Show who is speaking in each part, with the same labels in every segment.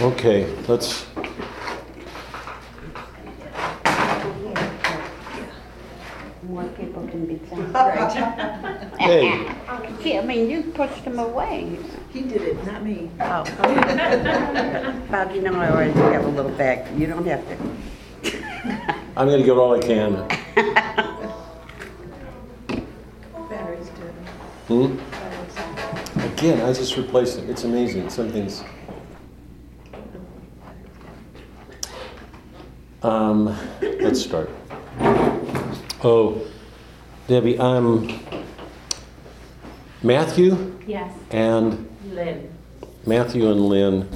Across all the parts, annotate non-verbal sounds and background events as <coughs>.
Speaker 1: Okay, let's,
Speaker 2: More people can be thanked. <laughs>
Speaker 1: hey,
Speaker 2: Gee, I mean, you pushed them away.
Speaker 3: He did it, not me.
Speaker 2: Oh. <laughs> Bob, you know I already have a little bag. You don't have to.
Speaker 1: I'm gonna get all I can. <laughs> Hmm? Again, I just replaced it. It's amazing. Some things. Um, let's start. Oh, Debbie, I'm Matthew
Speaker 4: Yes,
Speaker 1: and
Speaker 4: Lynn.
Speaker 1: Matthew and Lynn.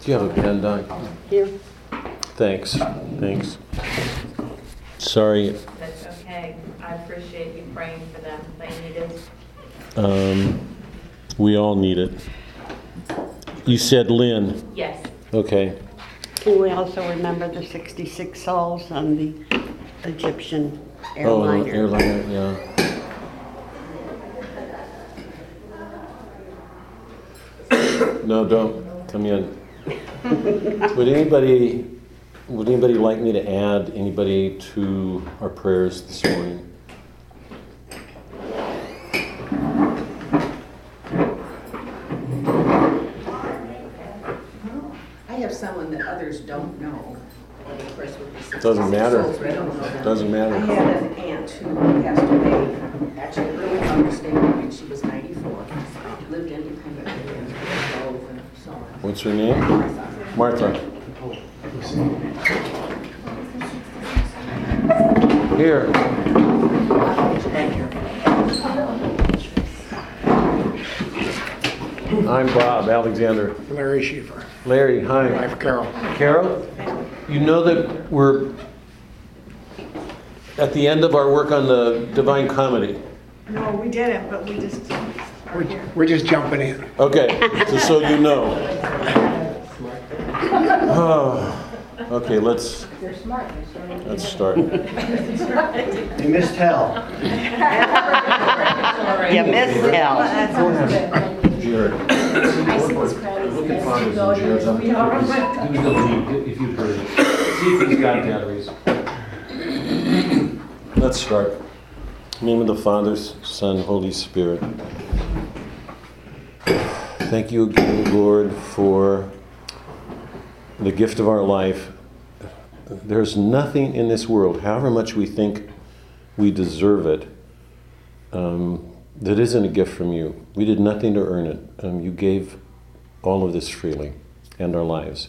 Speaker 1: Do you have a pen, Doc?
Speaker 2: Here.
Speaker 1: Thanks. Thanks. Sorry.
Speaker 4: That's okay. I appreciate you praying for them. They need it.
Speaker 1: Um, we all need it. You said Lynn.
Speaker 4: Yes,
Speaker 1: Okay.
Speaker 2: Can we also remember the 66 souls on the Egyptian airliner?
Speaker 1: Oh, an
Speaker 2: airliner?
Speaker 1: airliner, yeah. No, don't. Come in. <laughs> Would anybody, would anybody like me to add anybody to our prayers this morning?
Speaker 3: I have someone that others don't know. and of course with the 66
Speaker 1: Doesn't matter.
Speaker 3: souls, I don't know them.
Speaker 1: Doesn't matter.
Speaker 3: I had an aunt who passed away, actually early understanding when she was 94. Lived independently and drove and so on.
Speaker 1: What's her name? Martha. Here. I'm Bob Alexander.
Speaker 5: Larry Schieffer,
Speaker 1: Larry, hi.
Speaker 5: wife Carol.
Speaker 1: Carol, you know that we're at the end of our work on the Divine Comedy.
Speaker 6: No, we didn't, but we just are
Speaker 5: We're
Speaker 6: here.
Speaker 5: we're just jumping in.
Speaker 1: Okay, just so you know. <sighs> Okay, let's, You're smart. let's start.
Speaker 7: You missed hell. <laughs>
Speaker 2: You missed hell.
Speaker 1: Jared.
Speaker 8: Look at fathers and Jared's up to He was the lead, if you've heard it. See if he's got batteries.
Speaker 1: Let's start. In the name of the Father, Son, Holy Spirit. Thank you again, Lord, for the gift of our life. There's nothing in this world, however much we think we deserve it, um, that isn't a gift from you. We did nothing to earn it. Um, you gave all of this freely and our lives.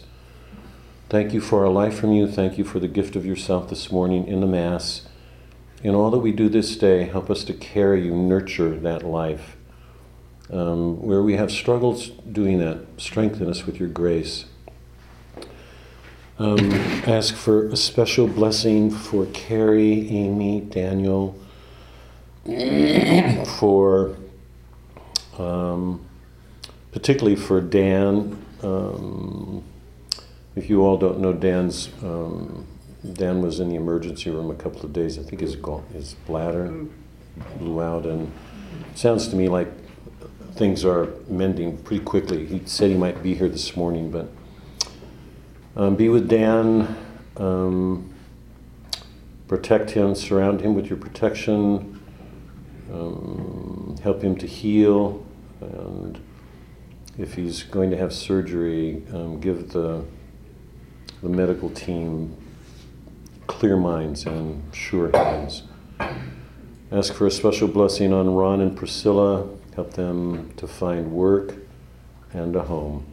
Speaker 1: Thank you for our life from you. Thank you for the gift of yourself this morning in the Mass. In all that we do this day, help us to carry you, nurture that life. Um, where we have struggles doing that, strengthen us with your grace. Um, ask for a special blessing for Carrie, Amy, Daniel, for um, particularly for Dan. Um, if you all don't know Dan's, um, Dan was in the emergency room a couple of days. I think his his bladder blew out, and sounds to me like things are mending pretty quickly. He said he might be here this morning, but um, be with Dan. Um, protect him. Surround him with your protection. Um, help him to heal, and if he's going to have surgery, um, give the the medical team clear minds and sure hands. Ask for a special blessing on Ron and Priscilla. Help them to find work and a home.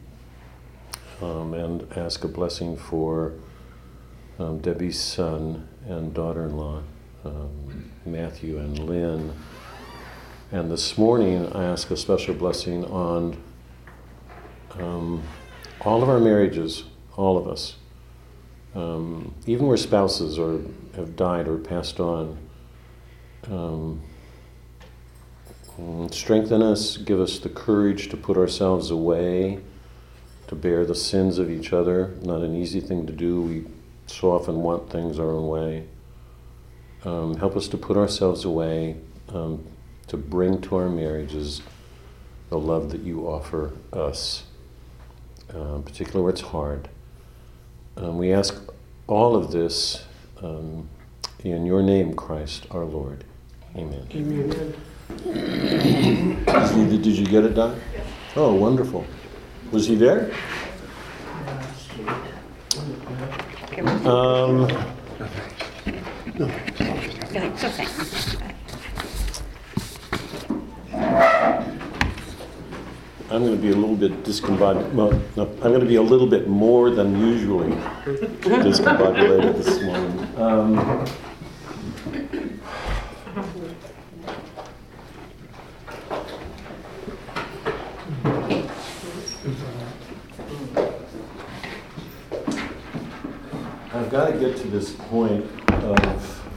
Speaker 1: Um, and ask a blessing for um, Debbie's son and daughter in law, um, Matthew and Lynn. And this morning, I ask a special blessing on um, all of our marriages, all of us. Um, even where spouses or have died or passed on, um, mm, strengthen us, give us the courage to put ourselves away, to bear the sins of each other. Not an easy thing to do. We so often want things our own way. Um, help us to put ourselves away, um, to bring to our marriages the love that you offer us, uh, particularly where it's hard. Um, we ask all of this um, in your name, Christ our Lord. Amen.
Speaker 2: Amen.
Speaker 1: Did, did you get it done? Oh, wonderful. Was he there? Um,
Speaker 2: It's okay.
Speaker 1: I'm going to be a little bit discombobulated. Well, no, I'm going to be a little bit more than usually discombobulated this morning. Um, I've got to get to this point of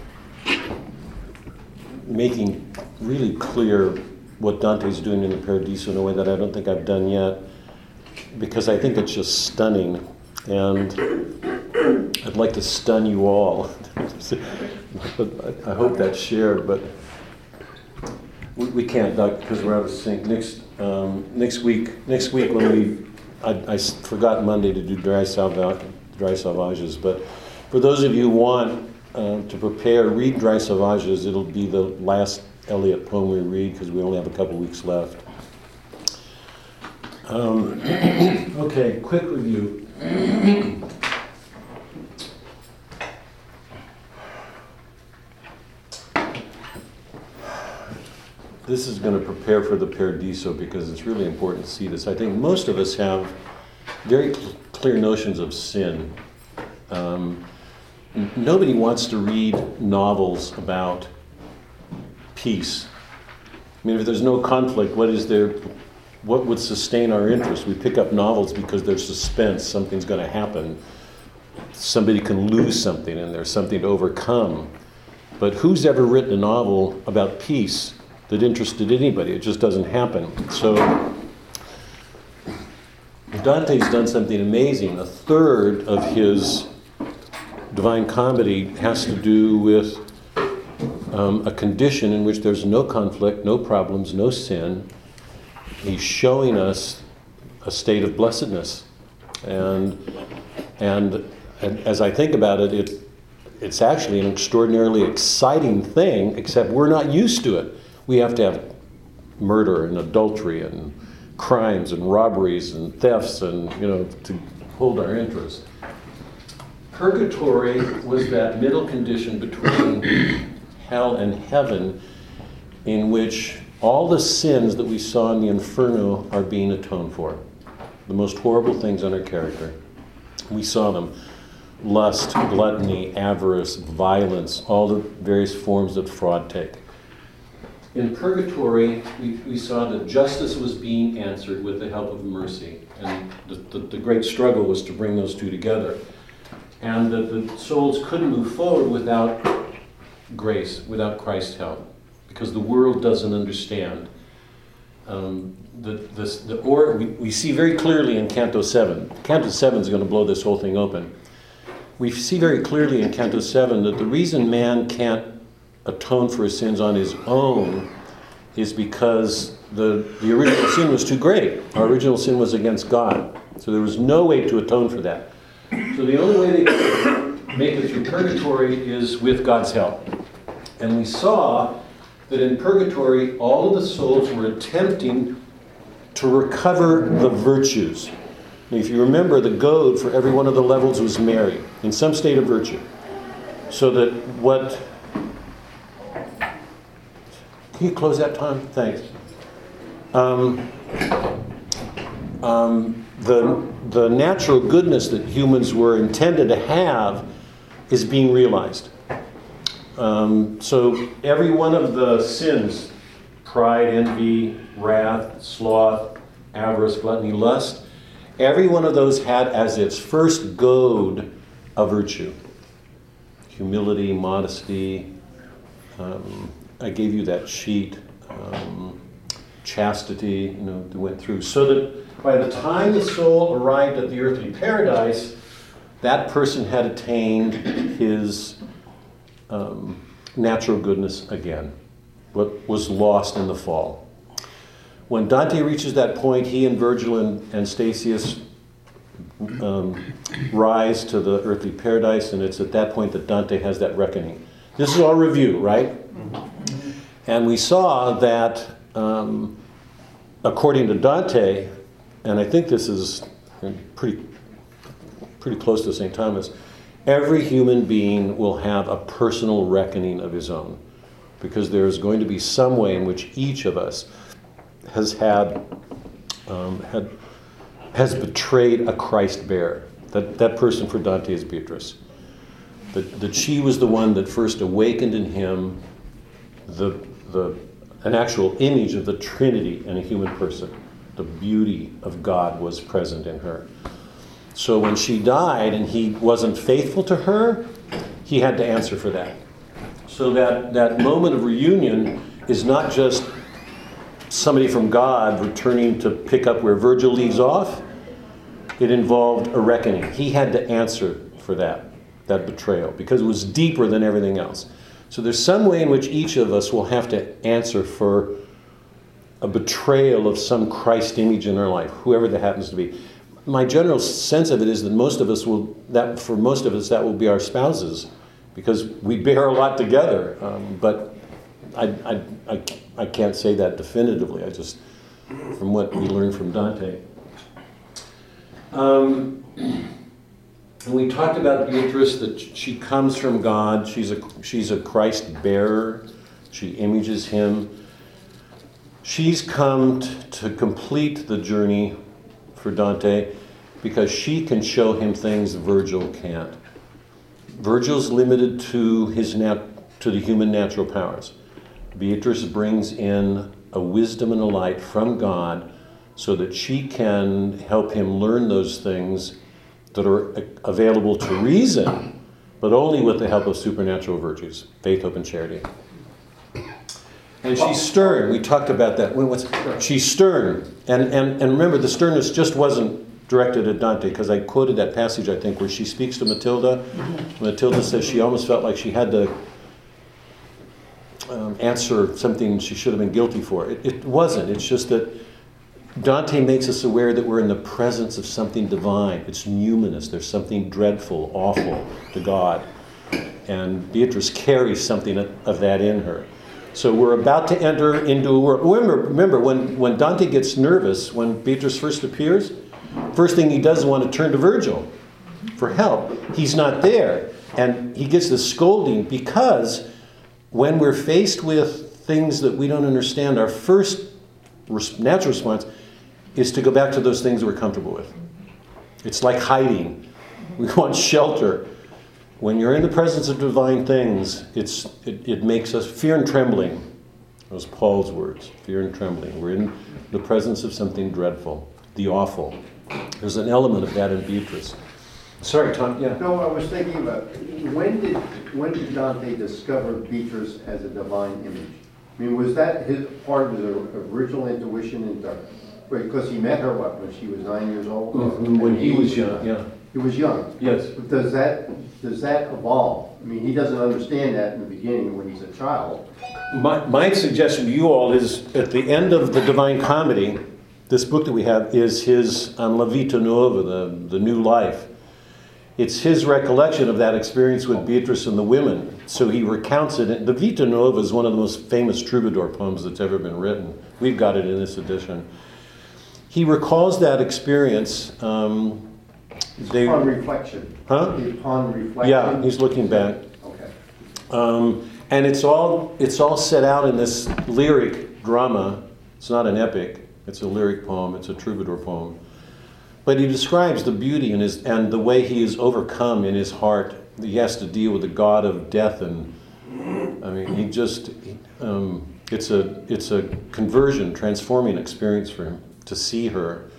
Speaker 1: making really clear what Dante's doing in the Paradiso in a way that I don't think I've done yet, because I think it's just stunning, and I'd like to stun you all. <laughs> I hope that's shared, but we, we can't, because we're out of sync. Next, um, next week, next week when we, I forgot Monday to do dry salva, dry salvages, but for those of you who want uh, to prepare, read dry salvages. It'll be the last Eliot poem we read because we only have a couple weeks left. Um, <coughs> okay, quick review. This is going to prepare for the Paradiso because it's really important to see this. I think most of us have very cl- clear notions of sin. Um, nobody wants to read novels about peace. I mean, if there's no conflict, what is there? What would sustain our interest? We pick up novels because there's suspense. Something's going to happen. Somebody can lose something, and there's something to overcome. But who's ever written a novel about peace that interested anybody? It just doesn't happen. So Dante's done something amazing. A third of his Divine Comedy has to do with um, a condition in which there's no conflict, no problems, no sin. He's showing us a state of blessedness. And, and, and as I think about it, it, it's actually an extraordinarily exciting thing, except we're not used to it. We have to have murder and adultery and crimes and robberies and thefts and, you know, to hold our interest. Purgatory was that middle condition between hell and heaven in which all the sins that we saw in the inferno are being atoned for. The most horrible things on our character. We saw them lust, gluttony, avarice, violence, all the various forms that fraud take. In purgatory, we, we saw that justice was being answered with the help of mercy. And the, the, the great struggle was to bring those two together. And that the souls couldn't move forward without grace, without Christ's help, because the world doesn't understand. Um, the, the or, we, we see very clearly in Canto 7. Canto 7 is going to blow this whole thing open. We see very clearly in Canto 7 that the reason man can't atone for his sins on his own is because the, the original sin was too great. Our original sin was against God. So there was no way to atone for that. So the only way they could make it through purgatory is with God's help. And we saw that in purgatory, all of the souls were attempting to recover the virtues. And if you remember, the goad for every one of the levels was Mary, in some state of virtue. So that what. Can you close that time? Thanks. Um, um, the, the natural goodness that humans were intended to have is being realized. Um, so every one of the sins pride, envy, wrath, sloth, avarice, gluttony, lust every one of those had as its first goad a virtue humility, modesty. Um, I gave you that sheet. Um, chastity, you know, went through. So that by the time the soul arrived at the earthly paradise, that person had attained his um, natural goodness again. what was lost in the fall. When Dante reaches that point, he and Virgil and, and Statius um, rise to the earthly paradise, and it's at that point that Dante has that reckoning. This is our review, right? And we saw that, um, according to Dante, and I think this is pretty, pretty close to St. Thomas, every human being will have a personal reckoning of his own. Because there is going to be some way in which each of us has had, um, had has betrayed a Christ bearer. That, that person for Dante is Beatrice. That, that she was the one that first awakened in him the, the, an actual image of the Trinity in a human person. The beauty of God was present in her. So when she died and he wasn't faithful to her, he had to answer for that. So that, that moment of reunion is not just somebody from God returning to pick up where Virgil leaves off. It involved a reckoning. He had to answer for that, that betrayal, because it was deeper than everything else. So there's some way in which each of us will have to answer for a betrayal of some Christ image in our life, whoever that happens to be. My general sense of it is that most of us will, that for most of us, that will be our spouses, because we bear a lot together. Um, but I, I, I, I can't say that definitively. I just, from what we learned from Dante. Um, and we talked about Beatrice that she comes from God. She's a, she's a Christ bearer. She images him. She's come to complete the journey for Dante because she can show him things Virgil can't. Virgil's limited to his nat- to the human natural powers. Beatrice brings in a wisdom and a light from God so that she can help him learn those things that are available to reason, but only with the help of supernatural virtues faith, hope, and charity. And she's stern. We talked about that. She's stern. And, and, and remember, the sternness just wasn't directed at Dante, because I quoted that passage, I think, where she speaks to Matilda. Matilda says she almost felt like she had to um, answer something she should have been guilty for. It, it wasn't. It's just that Dante makes us aware that we're in the presence of something divine. It's numinous. There's something dreadful, awful to God. And Beatrice carries something of that in her. So we're about to enter into a world. Remember, remember when, when Dante gets nervous, when Beatrice first appears, first thing he does is want to turn to Virgil for help. He's not there. And he gets the scolding because when we're faced with things that we don't understand, our first natural response is to go back to those things we're comfortable with. It's like hiding. We <laughs> want shelter. When you're in the presence of divine things, it's, it, it makes us fear and trembling. Those Paul's words fear and trembling. We're in the presence of something dreadful, the awful. There's an element of that in Beatrice. Sorry, Tom. Yeah.
Speaker 7: No, I was thinking about when did when did Dante discover Beatrice as a divine image? I mean, was that his part of his original intuition into because he met her what when she was nine years old?
Speaker 1: Mm-hmm. When he was young, yeah.
Speaker 7: He was young.
Speaker 1: Yes.
Speaker 7: But does that does that evolve? I mean, he doesn't understand that in the beginning when he's a child.
Speaker 1: My, my suggestion to you all is at the end of the Divine Comedy, this book that we have is his um, La Vita Nuova, the, the new life. It's his recollection of that experience with Beatrice and the women. So he recounts it. The Vita Nuova is one of the most famous troubadour poems that's ever been written. We've got it in this edition. He recalls that experience. Um,
Speaker 7: they, upon reflection.
Speaker 1: Huh?
Speaker 7: Upon reflection.
Speaker 1: Yeah, he's looking back.
Speaker 7: Okay.
Speaker 1: Um, and it's all it's all set out in this lyric drama. It's not an epic. It's a lyric poem. It's a troubadour poem. But he describes the beauty in his and the way he is overcome in his heart. He has to deal with the God of death, and I mean, he just um, it's a it's a conversion, transforming experience for him to see her.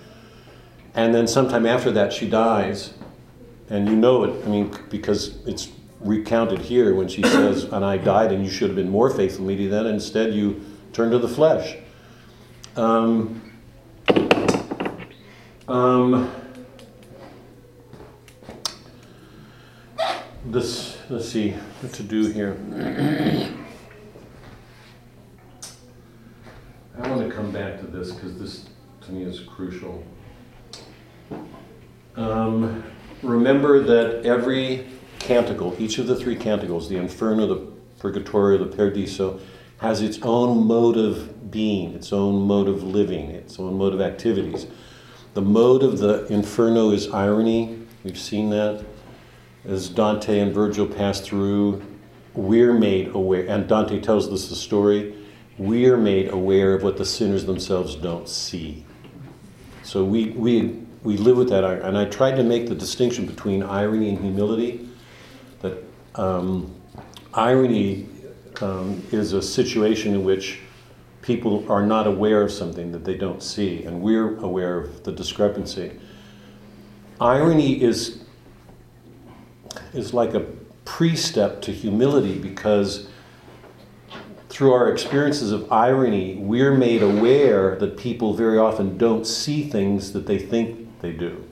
Speaker 1: And then sometime after that, she dies, and you know it. I mean, because it's recounted here when she says, "And I died, and you should have been more faithful to me then. Instead, you turned to the flesh." Um, um, this, let's see what to do here. I want to come back to this because this to me is crucial. Um, remember that every canticle, each of the three canticles, the Inferno, the Purgatorio, the Paradiso, has its own mode of being, its own mode of living, its own mode of activities. The mode of the Inferno is irony. We've seen that. As Dante and Virgil pass through, we're made aware, and Dante tells us the story, we're made aware of what the sinners themselves don't see. So we, we, we live with that. And I tried to make the distinction between irony and humility. That um, irony um, is a situation in which people are not aware of something that they don't see, and we're aware of the discrepancy. Irony is, is like a pre-step to humility because through our experiences of irony, we're made aware that people very often don't see things that they think they do.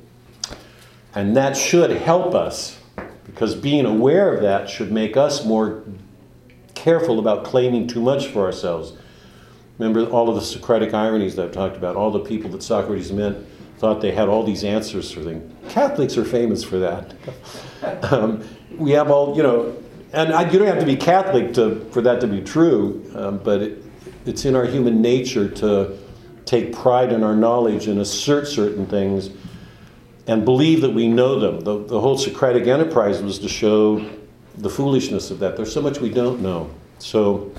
Speaker 1: And that should help us because being aware of that should make us more careful about claiming too much for ourselves. Remember all of the Socratic ironies that I've talked about, all the people that Socrates met thought they had all these answers for things. Catholics are famous for that. <laughs> um, we have all, you know, and I, you don't have to be Catholic to, for that to be true, um, but it, it's in our human nature to take pride in our knowledge and assert certain things and believe that we know them. The, the whole Socratic enterprise was to show the foolishness of that. There's so much we don't know. So,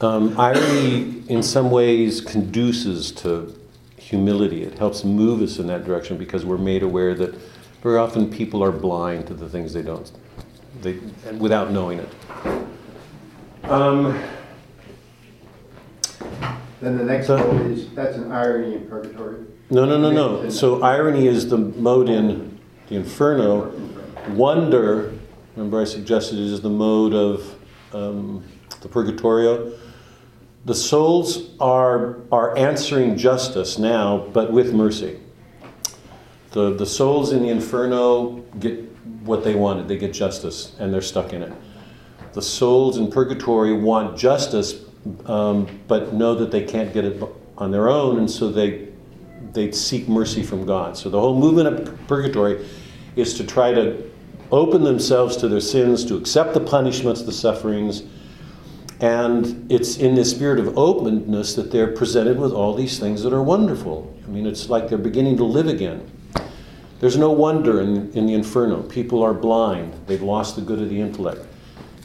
Speaker 1: um, irony in some ways conduces to humility. It helps move us in that direction because we're made aware that very often people are blind to the things they don't, they, without knowing it. Um,
Speaker 7: Then the next
Speaker 1: So-
Speaker 7: mode is, that's an irony in purgatory.
Speaker 1: no, no, no, no. So irony is the mode in the Inferno. Wonder, remember I suggested, is the mode of um, the Purgatorio. The souls are, are answering justice now, but with mercy. The, the souls in the Inferno get what they wanted, they get justice, and they're stuck in it. The souls in Purgatory want justice, um, but know that they can't get it on their own, and so they, they seek mercy from God. So the whole movement of Purgatory is to try to open themselves to their sins, to accept the punishments, the sufferings, and it's in this spirit of openness that they're presented with all these things that are wonderful. I mean, it's like they're beginning to live again. There's no wonder in, in the Inferno. People are blind, they've lost the good of the intellect.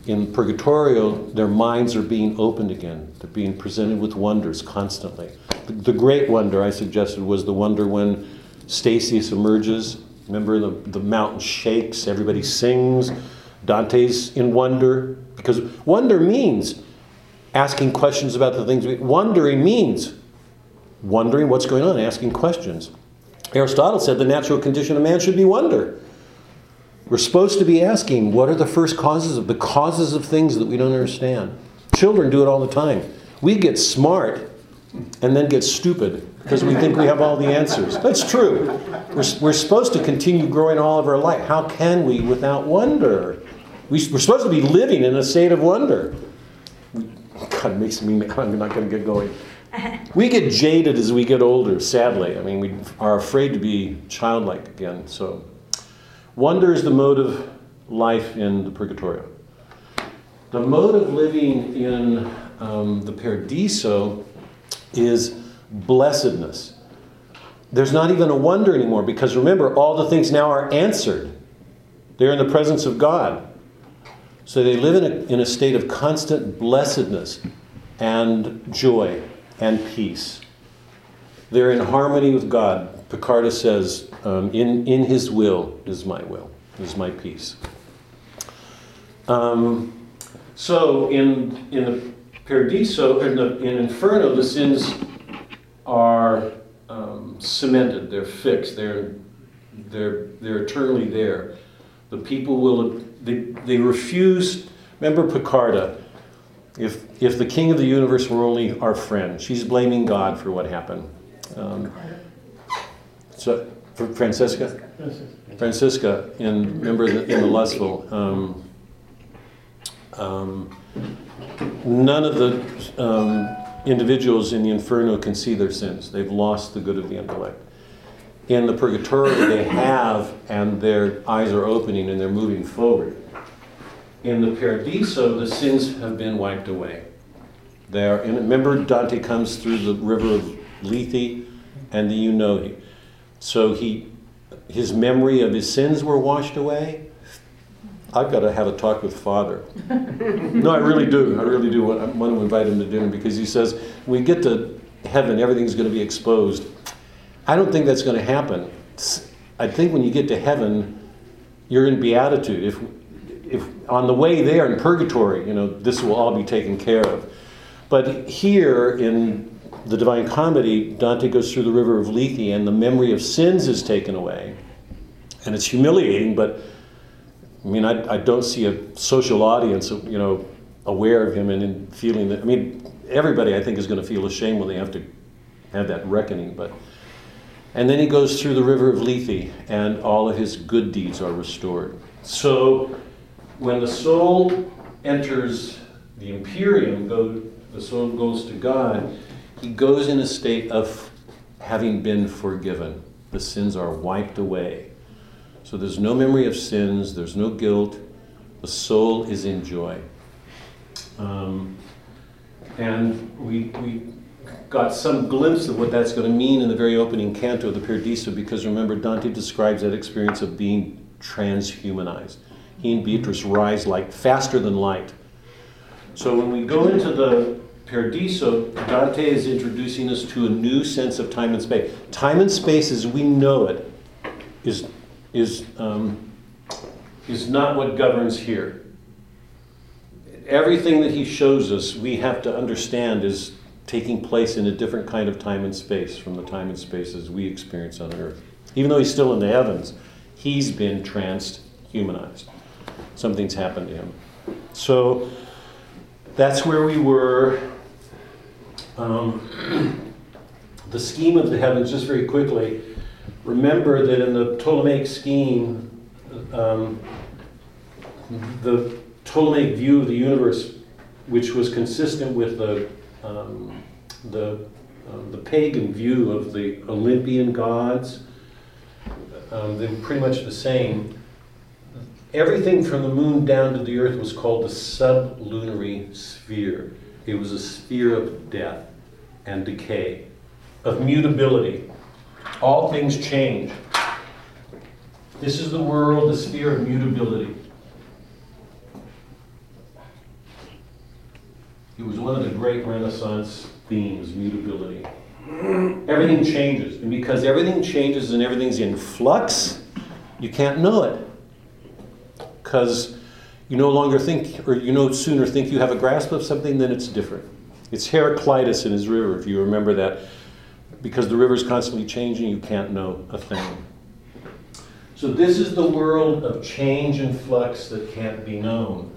Speaker 1: In Purgatorio, their minds are being opened again. They're being presented with wonders constantly. The, the great wonder I suggested was the wonder when Statius emerges. Remember, the, the mountain shakes, everybody sings. Dante's in wonder. Because wonder means asking questions about the things we. Wondering means wondering what's going on, asking questions. Aristotle said the natural condition of man should be wonder. We're supposed to be asking what are the first causes of the causes of things that we don't understand. Children do it all the time. We get smart and then get stupid because we think we have all the answers. That's true. We're, we're supposed to continue growing all of our life. How can we without wonder? We, we're supposed to be living in a state of wonder. God makes me, <laughs> I'm not going to get going. We get jaded as we get older, sadly. I mean, we are afraid to be childlike again. So, wonder is the mode of life in the Purgatorio. The mode of living in um, the Paradiso is blessedness. There's not even a wonder anymore because remember, all the things now are answered. They're in the presence of God. So they live in a, in a state of constant blessedness and joy and peace. They're in harmony with God. Piccarda says, um, in, in His will is my will, is my peace. Um, so in, in the Paradiso, in, the, in Inferno, the sins are um, cemented, they're fixed, they're, they're, they're eternally there. The people will, they, they refuse, remember Piccarda, if, if the king of the universe were only our friend, she's blaming God for what happened. Um, so, for Francesca? Francesca, in, remember the, in the Lustful, um, um, none of the um, individuals in the inferno can see their sins. They've lost the good of the intellect. In the purgatorio, they have, and their eyes are opening and they're moving forward. In the paradiso, the sins have been wiped away. There, and remember, Dante comes through the river of Lethe and the Eunoe. So he, his memory of his sins were washed away. I've got to have a talk with Father. no, I really do. I really do want, I want to invite him to dinner because he says when we get to heaven, everything's going to be exposed. I don't think that's going to happen. I think when you get to heaven, you're in beatitude. If, if on the way there in purgatory, you know, this will all be taken care of. But here in the Divine Comedy, Dante goes through the river of Lethe and the memory of sins is taken away. And it's humiliating, but I mean, I, I don't see a social audience, you know, aware of him and in feeling that. I mean, everybody I think is going to feel ashamed when they have to have that reckoning. But and then he goes through the river of Lethe, and all of his good deeds are restored. So when the soul enters the Empyrean, go, the soul goes to God. He goes in a state of having been forgiven. The sins are wiped away. So there's no memory of sins, there's no guilt. The soul is in joy. Um, and we, we got some glimpse of what that's going to mean in the very opening canto of the Paradiso, because remember, Dante describes that experience of being transhumanized. He and Beatrice rise like faster than light. So when we go into the Paradiso, Dante is introducing us to a new sense of time and space. Time and space as we know it is is, um, is not what governs here. Everything that he shows us, we have to understand is taking place in a different kind of time and space from the time and spaces we experience on earth. Even though he's still in the heavens, he's been transhumanized. Something's happened to him. So that's where we were. Um, <clears throat> the scheme of the heavens, just very quickly, remember that in the Ptolemaic scheme, um, the Ptolemaic view of the universe, which was consistent with the, um, the, uh, the pagan view of the Olympian gods, um, they were pretty much the same. Everything from the moon down to the earth was called the sublunary sphere. It was a sphere of death and decay, of mutability, all things change. This is the world, the sphere of mutability. It was one of the great Renaissance themes, mutability. Everything changes. And because everything changes and everything's in flux, you can't know it. Because you no longer think, or you no sooner think you have a grasp of something than it's different. It's Heraclitus in his river, if you remember that because the river is constantly changing, you can't know a thing. So, this is the world of change and flux that can't be known.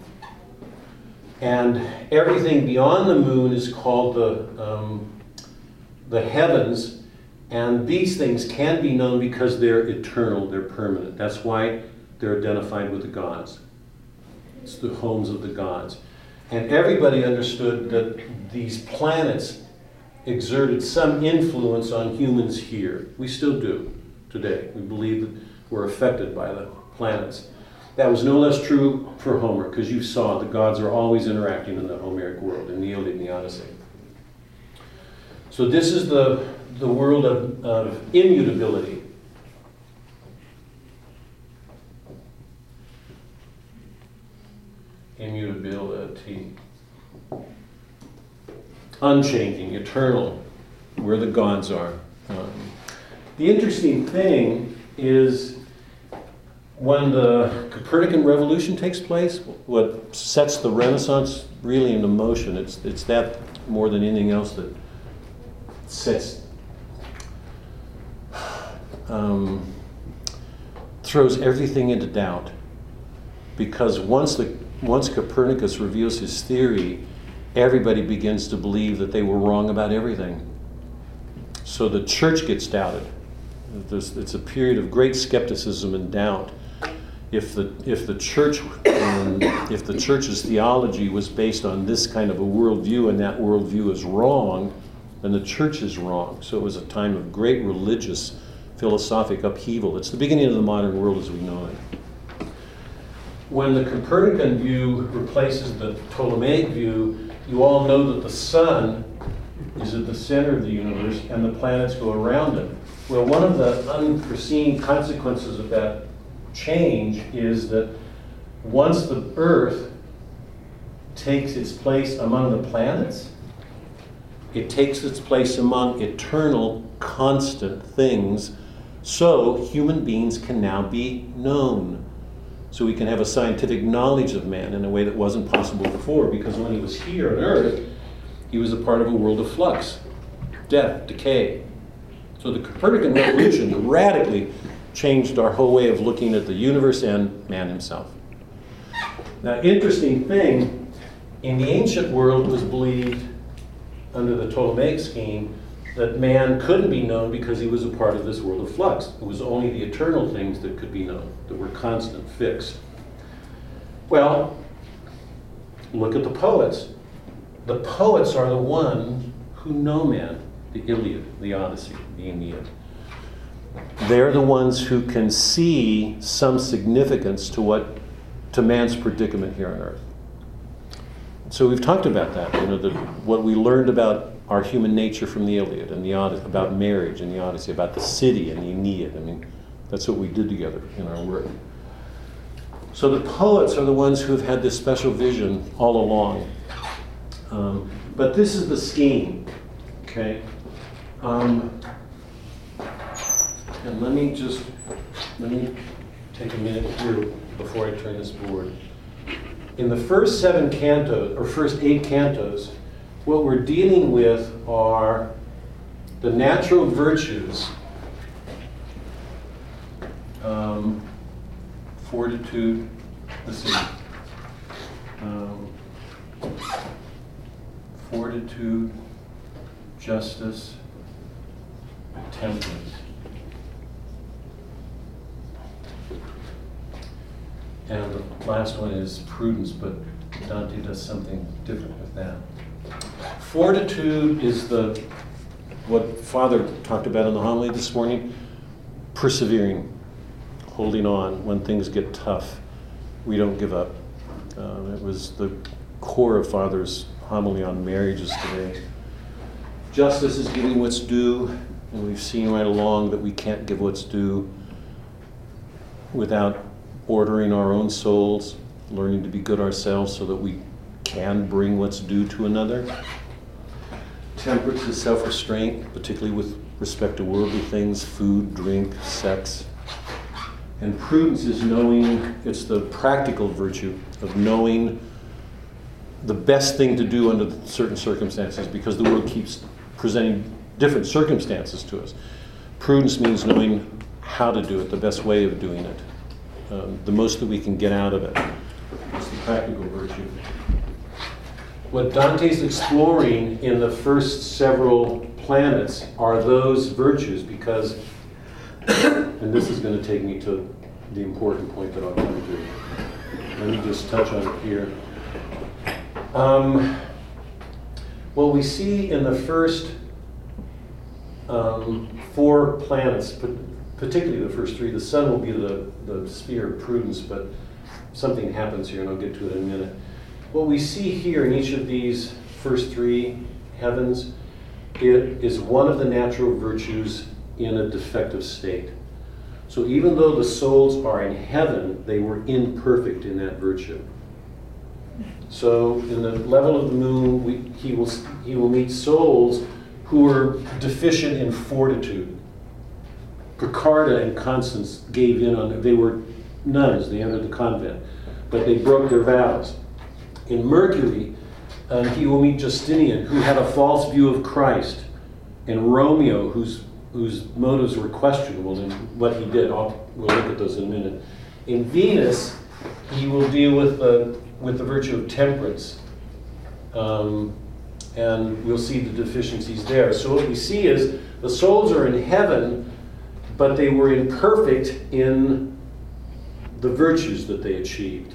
Speaker 1: And everything beyond the moon is called the, um, the heavens, and these things can be known because they're eternal, they're permanent. That's why they're identified with the gods. It's the homes of the gods. And everybody understood that these planets exerted some influence on humans here. We still do today. We believe that we're affected by the planets. That was no less true for Homer, because you saw the gods are always interacting in the Homeric world, in the Iliad and the Odyssey. So this is the, the world of, of immutability. Immutability unchanging, eternal, where the gods are. Um, the interesting thing is when the Copernican revolution takes place, what sets the Renaissance really into motion, it's, it's that more than anything else that sets, um, throws everything into doubt. Because once, the, once Copernicus reveals his theory, everybody begins to believe that they were wrong about everything. So the church gets doubted. There's, it's a period of great skepticism and doubt. if the if the church um, if the church's theology was based on this kind of a worldview and that worldview is wrong, then the church is wrong. So it was a time of great religious, philosophic upheaval. It's the beginning of the modern world as we know it. When the Copernican view replaces the Ptolemaic view, you all know that the sun is at the center of the universe and the planets go around it. Well, one of the unforeseen consequences of that change is that once the Earth takes its place among the planets, it takes its place among eternal, constant things, so human beings can now be known. So we can have a scientific knowledge of man in a way that wasn't possible before, because when he was here on Earth, he was a part of a world of flux, death, decay. So the Copernican revolution radically changed our whole way of looking at the universe and man himself. Now, interesting thing, in the ancient world was believed under the Ptolemaic scheme that man couldn't be known because he was a part of this world of flux. It was only the eternal things that could be known, that were constant, fixed. Well, look at the poets. The poets are the ones who know man, the Iliad, the Odyssey, the Aeneid. They're the ones who can see some significance to what to man's predicament here on earth. So we've talked about that, you know, the, what we learned about our human nature from the Iliad and the Odyssey, about marriage and the Odyssey, about the city and the Aeneid. I mean, that's what we did together in our work. So the poets are the ones who have had this special vision all along. Um, but this is the scheme, okay? Um, and let me just, let me take a minute here before I turn this board. In the first seven cantos, or first eight cantos, what we're dealing with are the natural virtues, um, fortitude, let's see, um, fortitude, justice, temperance. And the last one is prudence, but Dante does something different with that. Fortitude is the, what Father talked about in the homily this morning, persevering, holding on when things get tough. We don't give up. Uh, it was the core of Father's homily on marriages today. Justice is giving what's due, and we've seen right along that we can't give what's due without ordering our own souls, learning to be good ourselves so that we can bring what's due to another. Temperance is self restraint, particularly with respect to worldly things food, drink, sex. And prudence is knowing, it's the practical virtue of knowing the best thing to do under certain circumstances because the world keeps presenting different circumstances to us. Prudence means knowing how to do it, the best way of doing it, um, the most that we can get out of it. It's the practical virtue. What Dante's exploring in the first several planets are those virtues because, and this is going to take me to the important point that I'll come to. Do. Let me just touch on it here. Um, what we see in the first um, four planets, particularly the first three, the sun will be the, the sphere of prudence, but something happens here, and I'll get to it in a minute. What we see here in each of these first three heavens, it is one of the natural virtues in a defective state. So even though the souls are in heaven, they were imperfect in that virtue. So in the level of the moon, we, he, will, he will meet souls who are deficient in fortitude. Piccarda and Constance gave in on. They were nuns, they entered the convent, but they broke their vows. In Mercury, uh, he will meet Justinian, who had a false view of Christ, and Romeo, whose, whose motives were questionable in what he did. I'll, we'll look at those in a minute. In Venus, he will deal with the with the virtue of temperance. Um, and we'll see the deficiencies there. So what we see is the souls are in heaven, but they were imperfect in the virtues that they achieved.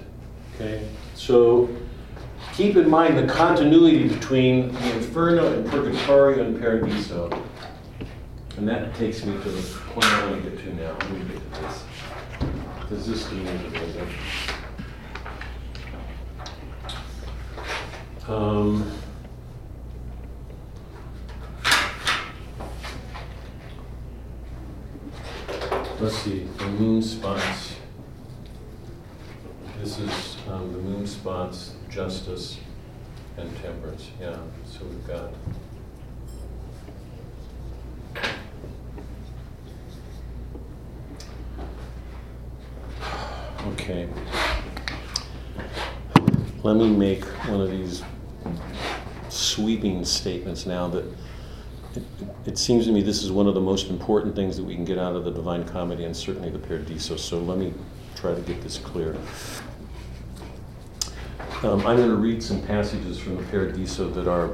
Speaker 1: Okay? So keep in mind the continuity between the Inferno and Purgatorio and Paradiso. And that takes me to the point I want to get to now. Let me get to this. Does this? Um, let's see, the moon spots. This is um, the moon spots, justice and temperance. Yeah, so we've got. Okay. Let me make one of these sweeping statements now that it, it seems to me this is one of the most important things that we can get out of the Divine Comedy and certainly the Paradiso. So let me try to get this clear. Um, I'm going to read some passages from the Paradiso that are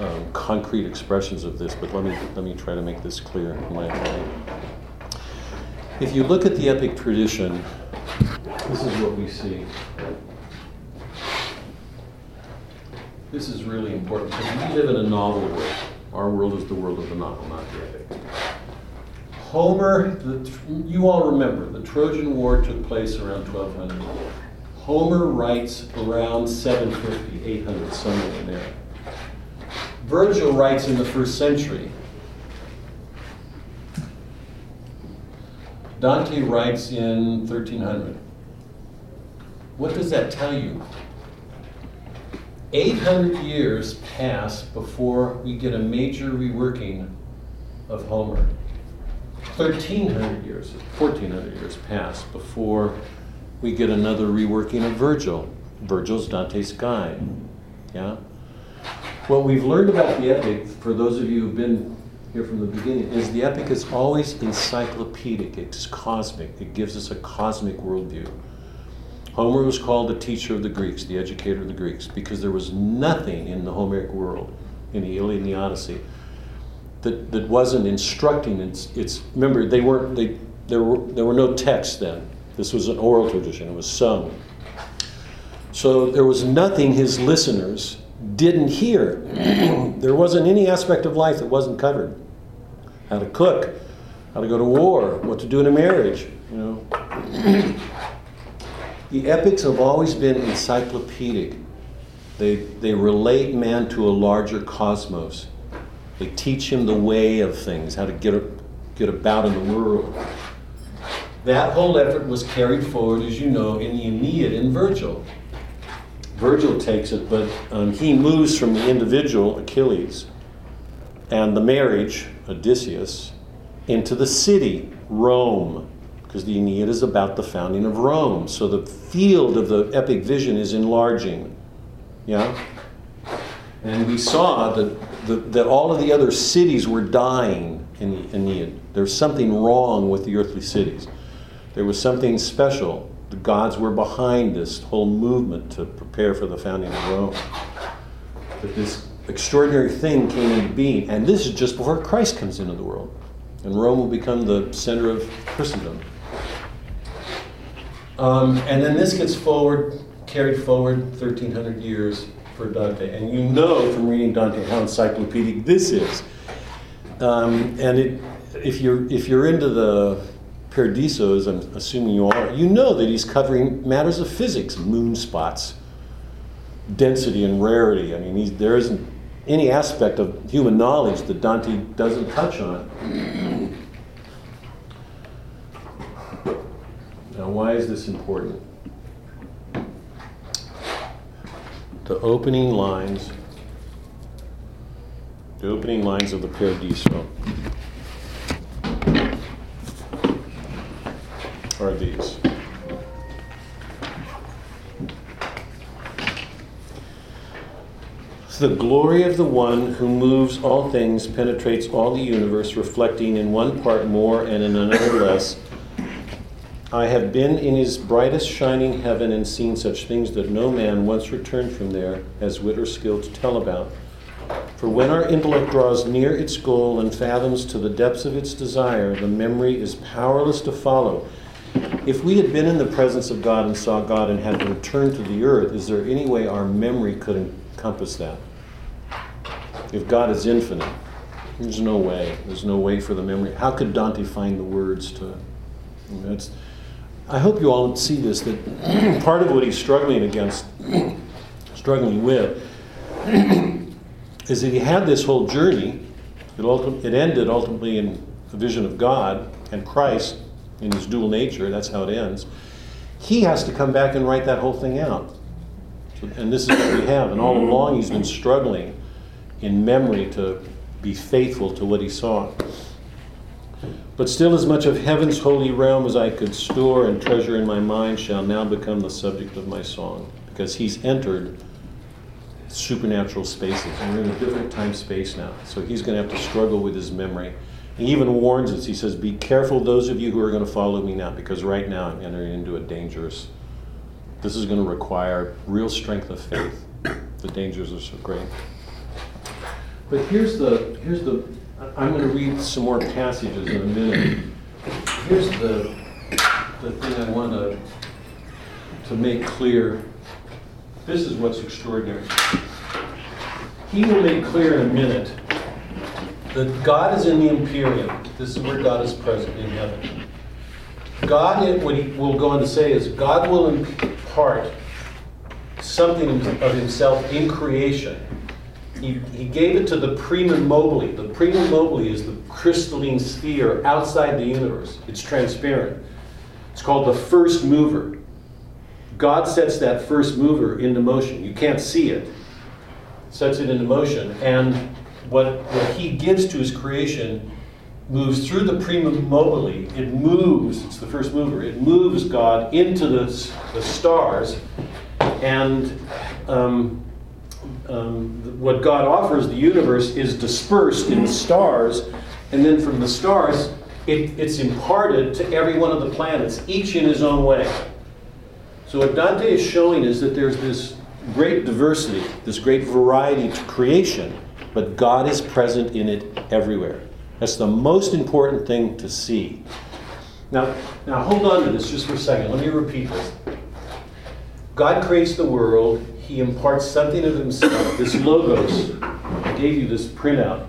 Speaker 1: um, concrete expressions of this, but let me let me try to make this clear my mind. If you look at the epic tradition, this is what we see. This is really important because we live in a novel world. Our world is the world of the novel, not the epic. Homer, the, you all remember, the Trojan War took place around 1200. Homer writes around 750, 800, somewhere in there. Virgil writes in the first century. Dante writes in 1300. What does that tell you? 800 years pass before we get a major reworking of Homer. 1300 years, 1400 years pass before we get another reworking of Virgil. Virgil's Dante's Guide. Yeah? What we've learned about the epic, for those of you who've been here from the beginning, is the epic is always encyclopedic, it's cosmic, it gives us a cosmic worldview. Homer was called the teacher of the Greeks, the educator of the Greeks, because there was nothing in the Homeric world, in the Iliad and the Odyssey, that, that wasn't instructing. It's, it's remember they weren't they there were there were no texts then. This was an oral tradition. It was sung. So there was nothing his listeners didn't hear. <clears throat> there wasn't any aspect of life that wasn't covered. How to cook, how to go to war, what to do in a marriage. You know. <clears throat> The epics have always been encyclopedic. They, they relate man to a larger cosmos. They teach him the way of things, how to get, get about in the world. That whole effort was carried forward, as you know, in the Aeneid in Virgil. Virgil takes it, but um, he moves from the individual, Achilles, and the marriage, Odysseus, into the city, Rome because the Aeneid is about the founding of Rome. So the field of the epic vision is enlarging. Yeah? And we saw that, the, that all of the other cities were dying in the Aeneid. There's something wrong with the earthly cities. There was something special. The gods were behind this whole movement to prepare for the founding of Rome. But this extraordinary thing came into being. And this is just before Christ comes into the world. And Rome will become the center of Christendom. Um, and then this gets forward, carried forward 1,300 years for Dante. And you know from reading Dante how encyclopedic this is. Um, and it, if, you're, if you're into the Paradisos, I'm assuming you are, you know that he's covering matters of physics, moon spots, density and rarity. I mean, there isn't any aspect of human knowledge that Dante doesn't touch on. Now, why is this important? The opening lines, the opening lines of the Paradiso are these. The glory of the one who moves all things penetrates all the universe, reflecting in one part more and in another less I have been in his brightest shining heaven and seen such things that no man once returned from there has wit or skill to tell about. For when our intellect draws near its goal and fathoms to the depths of its desire, the memory is powerless to follow. If we had been in the presence of God and saw God and had returned to the earth, is there any way our memory could encompass that? If God is infinite, there's no way. There's no way for the memory. How could Dante find the words to? You know, I hope you all see this that <clears throat> part of what he's struggling against, <clears throat> struggling with, <clears throat> is that he had this whole journey. It, ultim- it ended ultimately in the vision of God and Christ in his dual nature. That's how it ends. He has to come back and write that whole thing out. So, and this is what we have. And all along, he's been struggling in memory to be faithful to what he saw. But still, as much of heaven's holy realm as I could store and treasure in my mind shall now become the subject of my song, because he's entered supernatural spaces. And we're in a different time space now. So he's going to have to struggle with his memory. He even warns us. He says, Be careful, those of you who are going to follow me now, because right now I'm entering into a dangerous. This is going to require real strength of faith. The dangers are so great. But here's the here's the I'm going to read some more passages in a minute. Here's the the thing I want to to make clear. This is what's extraordinary. He will make clear in a minute that God is in the Empyrean. This is where God is present in heaven. God, what he will go on to say is, God will impart something of himself in creation he, he gave it to the primum mobile. The primum mobile is the crystalline sphere outside the universe. It's transparent. It's called the first mover. God sets that first mover into motion. You can't see it. Sets it into motion. And what, what he gives to his creation moves through the primum mobile. It moves, it's the first mover, it moves God into the, the stars. And um, um, what God offers, the universe, is dispersed in stars, and then from the stars, it, it's imparted to every one of the planets, each in his own way. So, what Dante is showing is that there's this great diversity, this great variety to creation, but God is present in it everywhere. That's the most important thing to see. Now, now hold on to this just for a second. Let me repeat this. God creates the world, he imparts something of himself, this logos. I gave you this printout.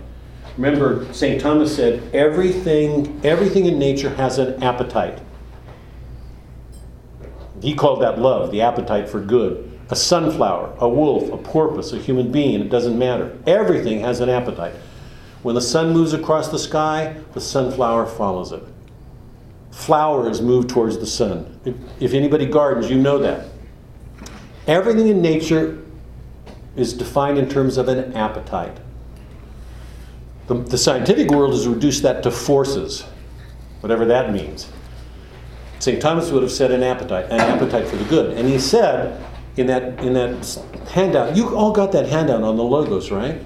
Speaker 1: Remember, St. Thomas said, everything, everything in nature has an appetite. He called that love, the appetite for good. A sunflower, a wolf, a porpoise, a human being, it doesn't matter. Everything has an appetite. When the sun moves across the sky, the sunflower follows it. Flowers move towards the sun. If, if anybody gardens, you know that. Everything in nature is defined in terms of an appetite. The, the, scientific world has reduced that to forces, whatever that means. St. Thomas would have said an appetite, an appetite for the good. And he said in that, in that handout, you all got that handout on the logos, right?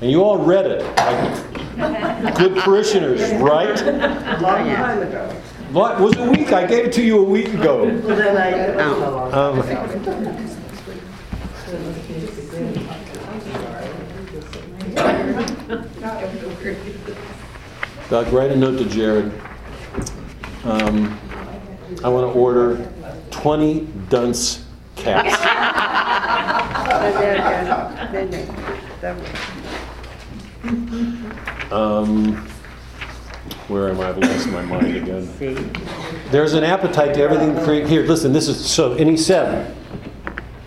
Speaker 1: And you all read it. Like good parishioners, right?
Speaker 2: Long time ago.
Speaker 1: What was a week? I gave it to you a week ago. Um, Doug, write a note to Jared. Um, I want to order 20 dunce cats. <laughs> Um, where am I? I've lost my mind again. There's an appetite to everything. Cre- Here, listen. This is so. And he said,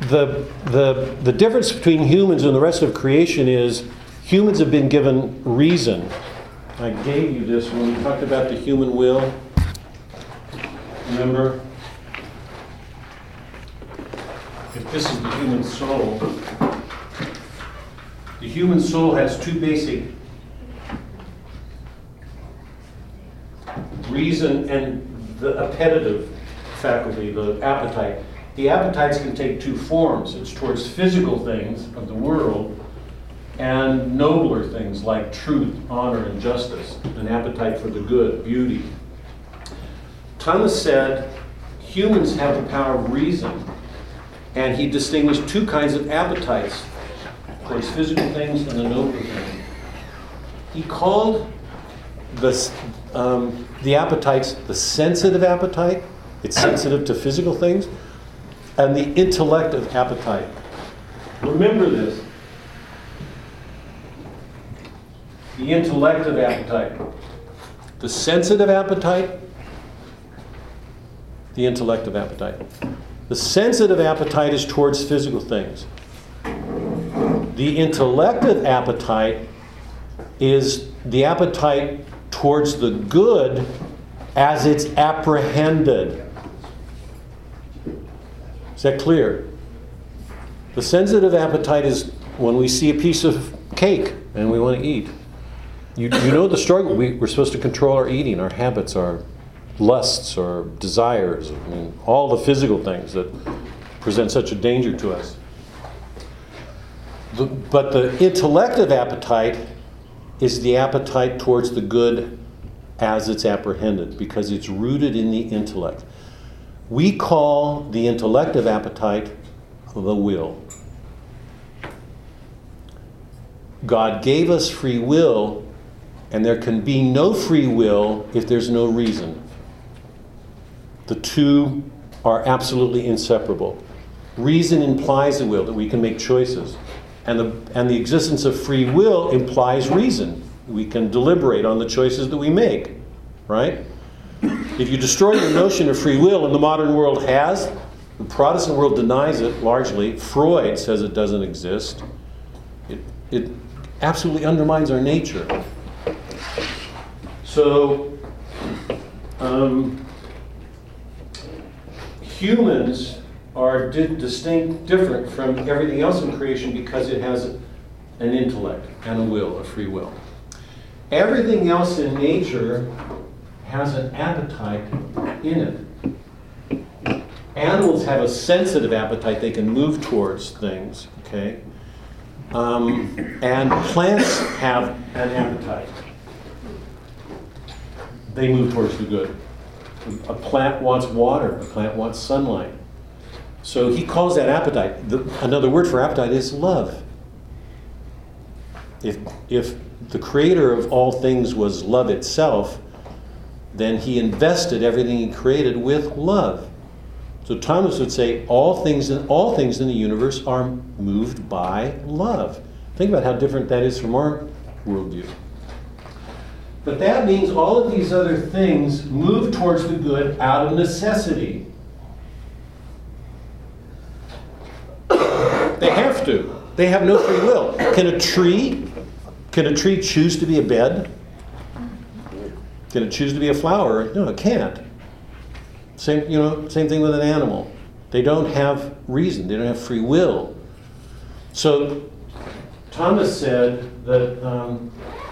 Speaker 1: the the the difference between humans and the rest of creation is humans have been given reason. I gave you this when we talked about the human will. Remember? If this is the human soul, the human soul has two basic reason and the appetitive faculty, the appetite. The appetites can take two forms. It's towards physical things of the world and nobler things like truth, honor, and justice, an appetite for the good, beauty. Thomas said humans have the power of reason, and he distinguished two kinds of appetites towards physical things and the nobler things. He called the, um, the appetites the sensitive appetite It's sensitive to physical things. And the intellective appetite. Remember this. The intellective appetite. The sensitive appetite, the intellective appetite. The sensitive appetite is towards physical things. The intellective appetite is the appetite towards the good as it's apprehended. Is that clear? The sensitive appetite is when we see a piece of cake and we want to eat. You, you know the struggle. We, we're supposed to control our eating, our habits, our lusts, or desires, I mean, all the physical things that present such a danger to us. The, but the intellective appetite is the appetite towards the good as it's apprehended because it's rooted in the intellect. We call the intellective appetite the will. God gave us free will, and there can be no free will if there's no reason. The two are absolutely inseparable. Reason implies a will, that we can make choices. And the, and the existence of free will implies reason. We can deliberate on the choices that we make, right? If you destroy the notion of free will, and the modern world has, the Protestant world denies it largely. Freud says it doesn't exist. It, it absolutely undermines our nature. So, um, humans are di- distinct, different from everything else in creation because it has an intellect and a will, a free will. Everything else in nature has an appetite in it. Animals have a sensitive appetite, they can move towards things, okay? Um, and plants have an appetite. They move towards the good. A plant wants water, a plant wants sunlight. So he calls that appetite. The, another word for appetite is love. If, if the creator of all things was love itself, then he invested everything he created with love. So Thomas would say all things in, all things in the universe are moved by love. Think about how different that is from our worldview. But that means all of these other things move towards the good out of necessity. They have to. They have no free will. Can a tree can a tree choose to be a bed? Can it choose to be a flower? No, it can't. Same, you know, same thing with an animal. They don't have reason. They don't have free will. So Thomas said that um,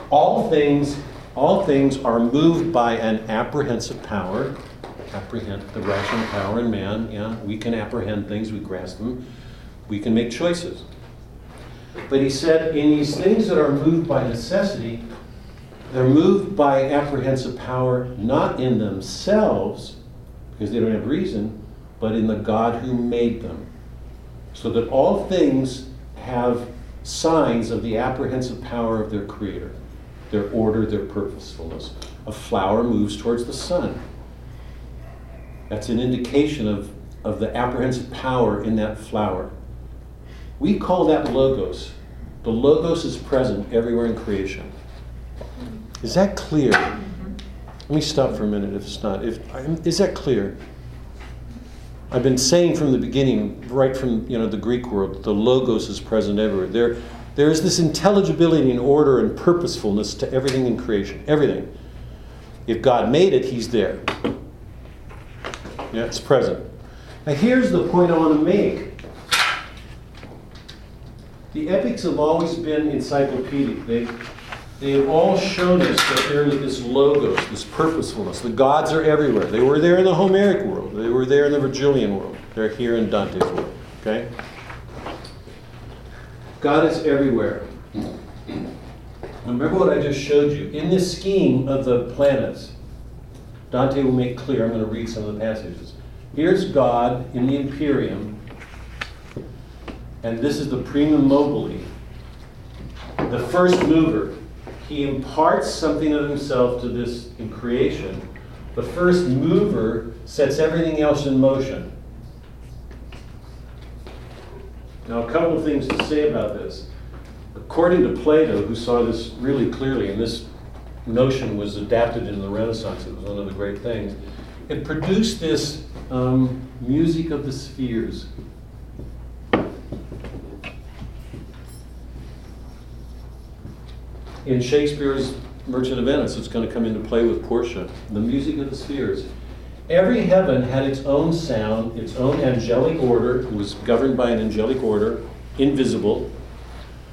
Speaker 1: all things, all things are moved by an apprehensive power. Apprehend the rational power in man. Yeah, we can apprehend things. We grasp them. We can make choices. But he said, in these things that are moved by necessity, they're moved by apprehensive power not in themselves, because they don't have reason, but in the God who made them. So that all things have signs of the apprehensive power of their Creator, their order, their purposefulness. A flower moves towards the sun. That's an indication of, of the apprehensive power in that flower. We call that logos. The logos is present everywhere in creation. Is that clear? Let me stop for a minute if it's not. If, is that clear? I've been saying from the beginning, right from you know the Greek world, the logos is present everywhere. There, there is this intelligibility and order and purposefulness to everything in creation. Everything. If God made it, He's there. Yeah, it's present. Now here's the point I want to make. The epics have always been encyclopedic. They, they have all shown us that there is this logos, this purposefulness. The gods are everywhere. They were there in the Homeric world. They were there in the Virgilian world. They're here in Dante's world. Okay? God is everywhere. Remember what I just showed you. In this scheme of the planets, Dante will make clear, I'm going to read some of the passages. Here's God in the Empyrean, and this is the primum mobile, the first mover. He imparts something of himself to this in creation, The first mover sets everything else in motion. Now, a couple of things to say about this. According to Plato, who saw this really clearly, and this notion was adapted in the Renaissance, it was one of the great things, it produced this um, music of the spheres. In Shakespeare's Merchant of Venice, it's going to come into play with Portia, the music of the spheres. Every heaven had its own sound, its own angelic order, it was governed by an angelic order, invisible.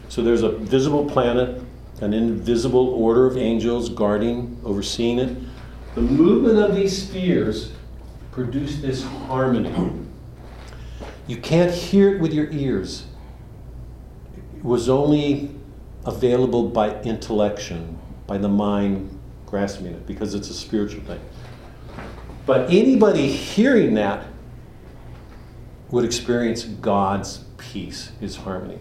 Speaker 1: So there's a visible planet, an invisible order of angels guarding, overseeing it. The movement of these spheres produced this harmony. You can't hear it with your ears. It was only available by intellection, by the mind grasping it, because it's a spiritual thing. But anybody hearing that would experience God's peace, his harmony.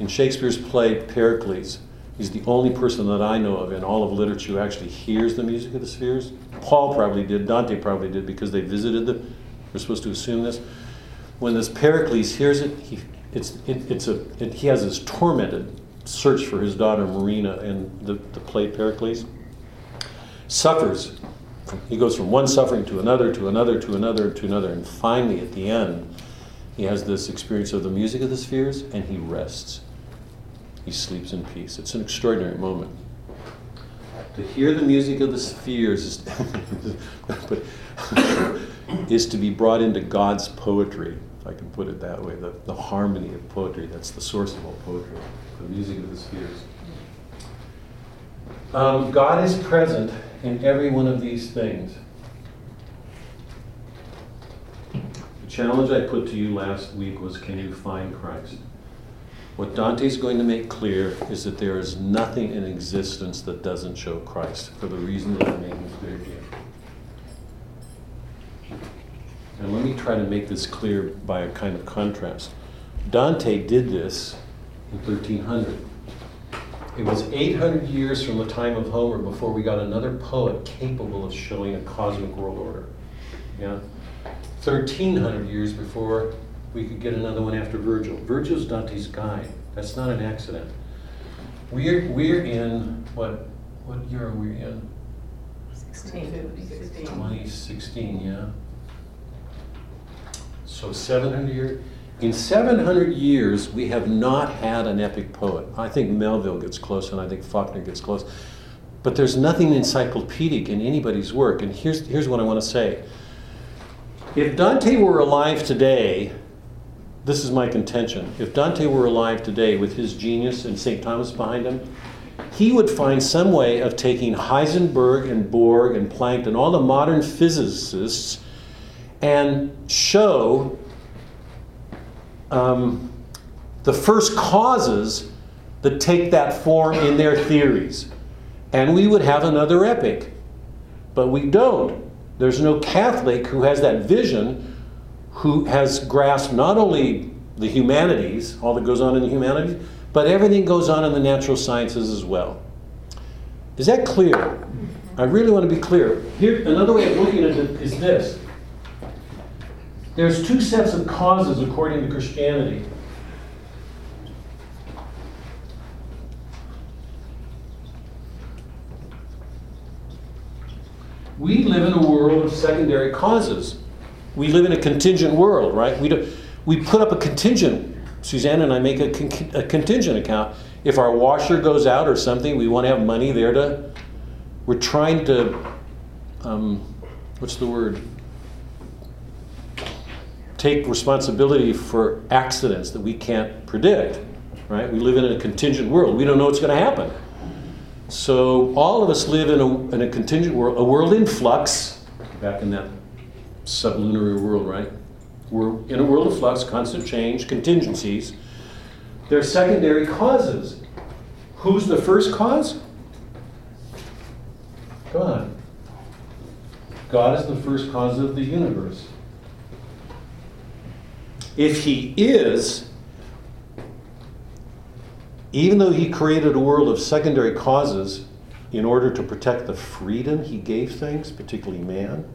Speaker 1: In Shakespeare's play Pericles, he's the only person that I know of in all of literature who actually hears the music of the spheres. Paul probably did, Dante probably did, because they visited the. We're supposed to assume this. When this Pericles hears it, he, it's, it, it's a, it, he has this tormented search for his daughter Marina in the, the play Pericles. Suffers. He goes from one suffering to another, to another, to another, to another, and finally at the end, he has this experience of the music of the spheres and he rests. He sleeps in peace. It's an extraordinary moment. To hear the music of the spheres is, <laughs> but, <laughs> is to be brought into God's poetry, if I can put it that way, the, the harmony of poetry. That's the source of all poetry, the music of the spheres. Um, God is present in every one of these things. The challenge I put to you last week was can you find Christ? What Dante's going to make clear is that there is nothing in existence that doesn't show Christ, for the reason that I made clear. And let me try to make this clear by a kind of contrast. Dante did this in 1300. It was 800 years from the time of Homer before we got another poet capable of showing a cosmic world order. Yeah? 1300 years before we could get another one after Virgil. Virgil's Dante's guide. That's not an accident. We're, we're in, what, what year are we in? 16. 2016, yeah. So 700 years. In 700 years, we have not had an epic poet. I think Melville gets close, and I think Faulkner gets close. But there's nothing encyclopedic in anybody's work. And here's, here's what I want to say. If Dante were alive today, this is my contention. If Dante were alive today with his genius and St. Thomas behind him, he would find some way of taking Heisenberg and Bohr and Planck and all the modern physicists and show um, the first causes that take that form in their theories. And we would have another epic. But we don't. There's no Catholic who has that vision, who has grasped not only the humanities, all that goes on in the humanities, but everything goes on in the natural sciences as well. Is that clear? I really want to be clear. Here, another way of looking at it is this. There's two sets of causes according to Christianity. We live in a world of secondary causes. We live in a contingent world, right? We, do, we put up a contingent. Suzanne and I make a, con- a contingent account. If our washer goes out or something, we want to have money there to. We're trying to. Um, what's the word? Take responsibility for accidents that we can't predict, right? We live in a contingent world. We don't know what's going to happen. So all of us live in a, in a contingent world, a world in flux, back in that sublunary world, right? We're in a world of flux, constant change, contingencies. There are secondary causes. Who's the first cause? God. God is the first cause of the universe. If he is, even though he created a world of secondary causes, in order to protect the freedom he gave things, particularly man.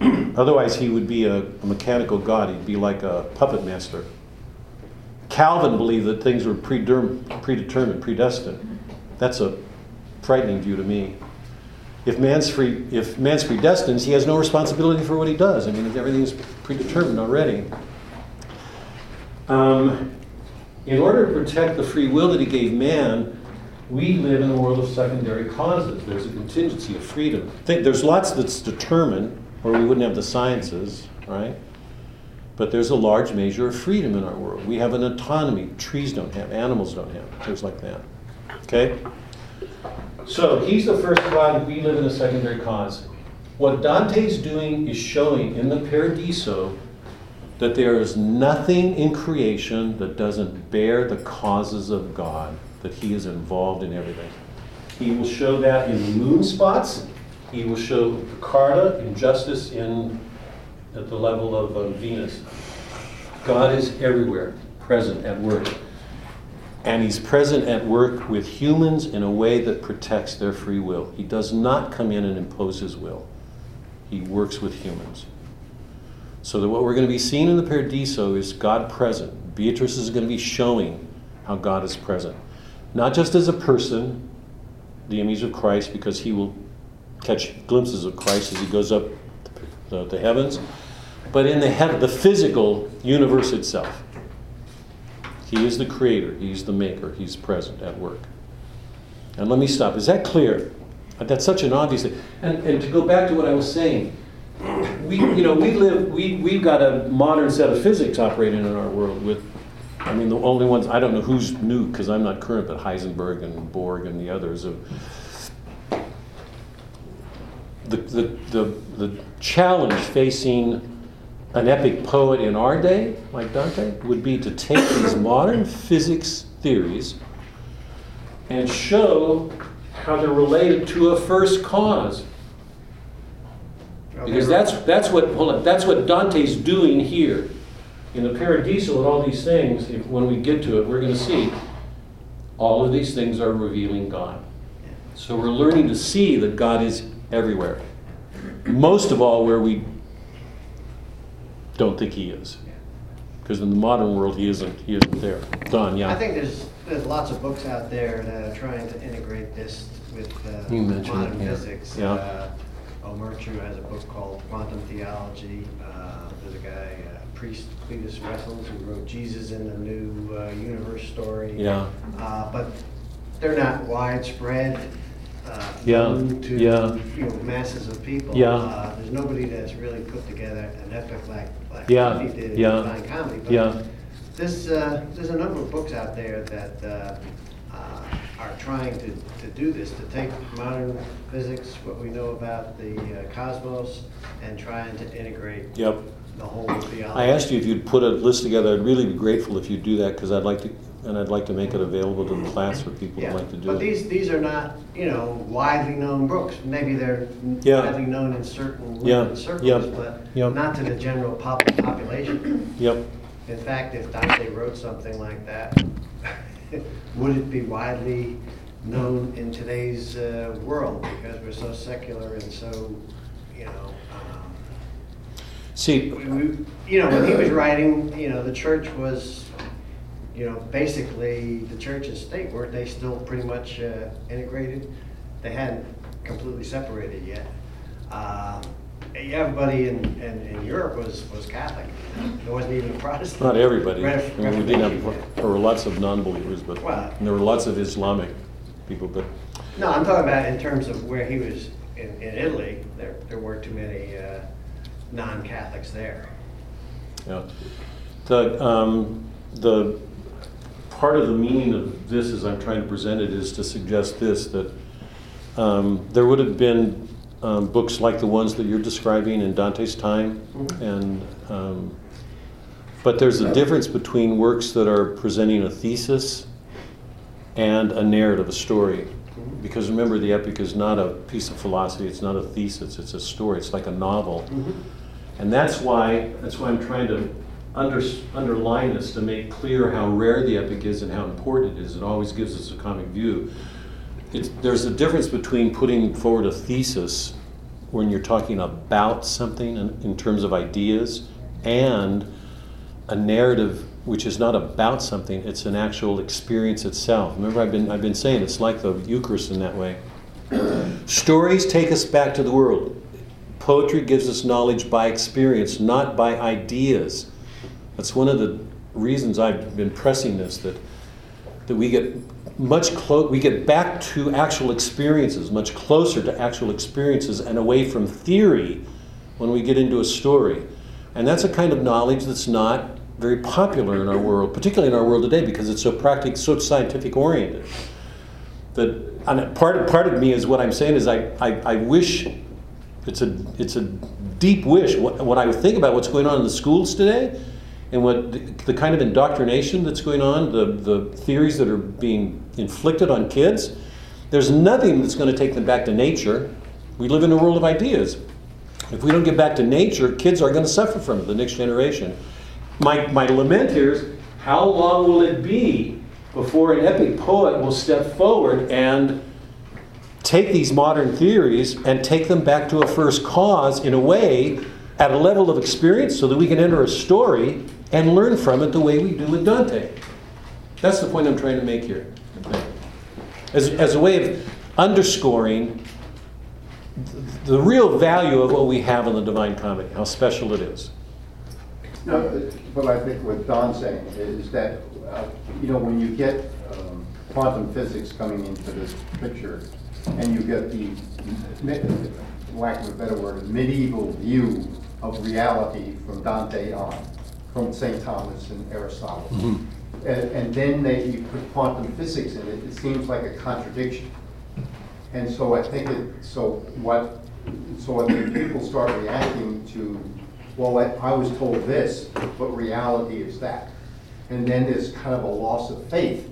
Speaker 1: <clears throat> Otherwise, he would be a, mechanical god. He'd be like a puppet master. Calvin believed that things were predetermined, predestined. That's a frightening view to me. If man's free, if man's predestined, he has no responsibility for what he does. I mean, if everything's predetermined already. Um, in order to protect the free will that he gave man, we live in a world of secondary causes. There's a contingency of freedom. Think, there's lots that's determined, or we wouldn't have the sciences, right? But there's a large measure of freedom in our world. We have an autonomy trees don't have, animals don't have, things like that. Okay? So he's the first God, we live in a secondary cause. What Dante's doing is showing in the Paradiso that there is nothing in creation that doesn't bear the causes of God, that he is involved in everything. He will show that in moon spots. He will show the Carta, injustice in at the level of uh, Venus. God is everywhere, present at work. And he's present at work with humans in a way that protects their free will. He does not come in and impose his will. He works with humans. So that what we're going to be seeing in the Paradiso is God present. Beatrice is going to be showing how God is present. Not just as a person, the image of Christ, because he will catch glimpses of Christ as he goes up the, the heavens, but in the, heaven, the physical universe itself. He is the creator, he's the maker, he's present at work. And let me stop. Is that clear? That's such an obvious thing. And, and to go back to what I was saying, we, you know, we live, we, we've got a modern set of physics operating in our world with, I mean, the only ones, I don't know who's new because I'm not current, but Heisenberg and Bohr and the others of, the, the, the, the challenge facing an epic poet in our day, like Dante, would be to take these modern physics theories and show how they're related to a first cause. Because that's, that's what, hold on, that's what Dante's doing here. In the Paradiso and all these things, if, when we get to it, we're going to see all of these things are revealing God. So we're learning to see that God is everywhere. Most of all, where we don't think He is. Because in the modern world, He isn't, he isn't there. Don, yeah?
Speaker 5: I think there's, there's lots of books out there that are trying to integrate this with uh,
Speaker 1: You mentioned it,
Speaker 5: modern
Speaker 1: yeah.
Speaker 5: physics.
Speaker 1: Yeah.
Speaker 5: Uh, O'Murchu has a book called Quantum Theology. Uh, There's a guy, uh, priest Cletus Wessels, who wrote Jesus in the New uh, Universe story.
Speaker 1: Yeah.
Speaker 5: Uh, But they're not widespread, uh,
Speaker 1: Yeah,
Speaker 5: known to,
Speaker 1: yeah.
Speaker 5: you know, masses of people.
Speaker 1: Yeah.
Speaker 5: Uh, There's nobody that's really put together an epic like, like
Speaker 1: Yeah,
Speaker 5: he did in
Speaker 1: yeah,
Speaker 5: Divine Comedy. But
Speaker 1: yeah.
Speaker 5: There's, uh, there's a number of books out there that uh, uh, are trying to, to do this, to take modern physics, what we know about the uh, cosmos, and trying to integrate
Speaker 1: Yep.
Speaker 5: the whole theology.
Speaker 1: I asked you if you'd put a list together. I'd really be grateful if you'd do that because I'd like to, and I'd like to make it available to the class for people
Speaker 5: Yeah,
Speaker 1: who'd like to do
Speaker 5: but
Speaker 1: it.
Speaker 5: these, these are not, you know, widely known books. Maybe they're
Speaker 1: Yeah.
Speaker 5: widely known in certain
Speaker 1: Yeah,
Speaker 5: circles,
Speaker 1: yeah,
Speaker 5: but
Speaker 1: yeah.
Speaker 5: not to the general pop- population.
Speaker 1: Yep.
Speaker 5: In fact, if Dante wrote something like that, <laughs> would it be widely known in today's uh, world? Because we're so secular and so, you know, um,
Speaker 1: See,
Speaker 5: we- you know, when he was writing, you know, the church was, you know, basically the church and state, weren't they still pretty much uh, integrated? They hadn't completely separated yet. Um, Everybody in, in, in Europe was, was Catholic. There wasn't even a Protestant.
Speaker 1: not everybody. I mean, we did have, there were lots of non-believers, but
Speaker 5: Well-
Speaker 1: there were lots of Islamic people, but
Speaker 5: No, I'm talking about in terms of where he was in, in Italy, there, there weren't too many uh, non-Catholics there.
Speaker 1: Yeah. The, um, the, part of the meaning of this as I'm trying to present it is to suggest this, that um, there would have been um, books like the ones that you're describing in Dante's time, and, um, but there's a difference between works that are presenting a thesis and a narrative, a story. Because remember, the epic is not a piece of philosophy, it's not a thesis, it's a story, it's like a novel. And that's why, that's why I'm trying to under, underline this to make clear how rare the epic is and how important it is. It always gives us a comic view. It's, there's a difference between putting forward a thesis when you're talking about something in, in terms of ideas and a narrative which is not about something, it's an actual experience itself. Remember, I've been, I've been saying it's like the Eucharist in that way. Stories take us back to the world. Poetry gives us knowledge by experience, not by ideas. That's one of the reasons I've been pressing this that that we get much clo- we get back to actual experiences, much closer to actual experiences and away from theory when we get into a story. And that's a kind of knowledge that's not very popular in our world, particularly in our world today because it's so practical, so scientific oriented. That and part part of me is what I'm saying is I, I, I wish it's a it's a deep wish. What, when I think about what's going on in the schools today, and what the, the kind of indoctrination that's going on, the the theories that are being inflicted on kids, there's nothing that's going to take them back to nature. We live in a world of ideas. If we don't get back to nature, kids are going to suffer from it. The next generation. My my lament here is how long will it be before an epic poet will step forward and take these modern theories and take them back to a first cause in a way at a level of experience so that we can enter a story and learn from it the way we do with Dante. That's the point I'm trying to make here. As, as a way of underscoring the real value of what we have in the Divine Comedy, how special it is.
Speaker 7: No, but I think what Don's saying is that, uh, you know, when you get um, quantum physics coming into this picture, and you get the, lack of a better word, medieval view of reality from Dante on, from St. Thomas and Aristotle. Mm-hmm. And, and then they, you put quantum physics in it, it seems like a contradiction. And so I think it, so what, so I think people start reacting to, well, I, I was told this, but reality is that. And then there's kind of a loss of faith,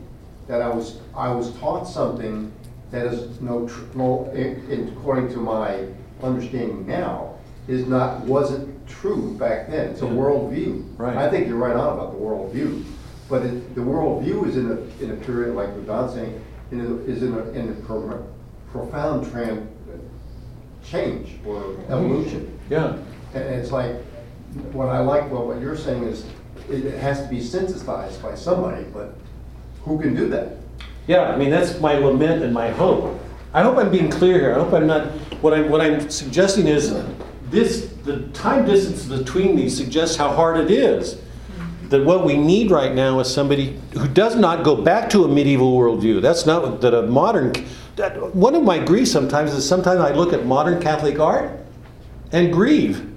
Speaker 7: that I was, I was taught something that is no, tr- no, in, in- according to my understanding now, is not, wasn't true back then. It's a worldview.
Speaker 1: Right.
Speaker 7: I think you're right on about the worldview. But it, the worldview is in a, in a period, like what Don's saying, in a, is in a, in a pro- profound tran, change or evolution.
Speaker 1: Yeah.
Speaker 7: And it's like, what I like, well, what you're saying is, it has to be synthesized by somebody, but who can do that?
Speaker 1: Yeah, I mean, that's my lament and my hope. I hope I'm being clear here. I hope I'm not, what I'm, what I'm suggesting is this, the time distance between these suggests how hard it is. That what we need right now is somebody who does not go back to a medieval worldview. That's not that a modern, that, one of my griefs sometimes is sometimes I look at modern Catholic art and grieve.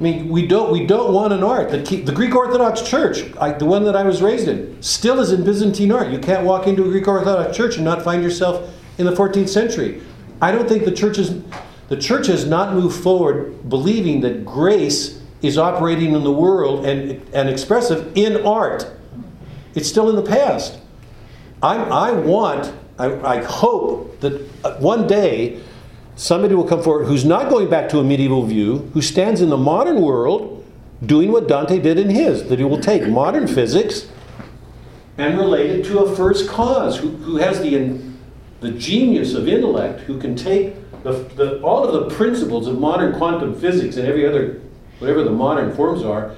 Speaker 1: I mean, we don't, we don't want an art. The, the Greek Orthodox Church, I, the one that I was raised in, still is in Byzantine art. You can't walk into a Greek Orthodox church and not find yourself in the 14th century. I don't think the church, is, the church has not moved forward believing that grace is operating in the world and, and expressive in art. It's still in the past. I, I want, I, I hope that uh, one day somebody will come forward who's not going back to a medieval view, who stands in the modern world doing what Dante did in his, that he will take modern physics and relate it to a first cause, who, who has the, the genius of intellect, who can take the, the, all of the principles of modern quantum physics and every other, whatever the modern forms are,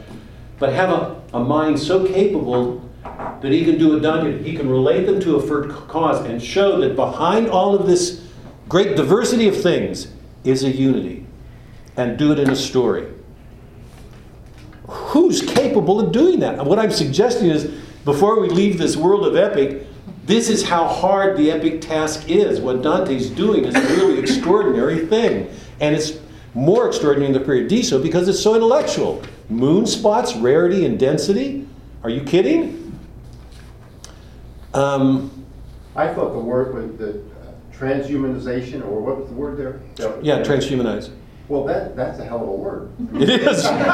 Speaker 1: but have a, a mind so capable that he can do Dante did. He can relate them to a cause and show that behind all of this great diversity of things is a unity and do it in a story. Who's capable of doing that? What I'm suggesting is before we leave this world of epic, this is how hard the epic task is. What Dante's doing is a really extraordinary thing. And it's more extraordinary in the Paradiso because it's so intellectual. Moon spots, rarity, and density. Are you kidding? Um,
Speaker 7: I thought the word was the uh, transhumanization, or what was the word there?
Speaker 1: Yeah, transhumanize.
Speaker 7: Well, that, that's a hell of a word. <laughs>
Speaker 1: It is.
Speaker 7: I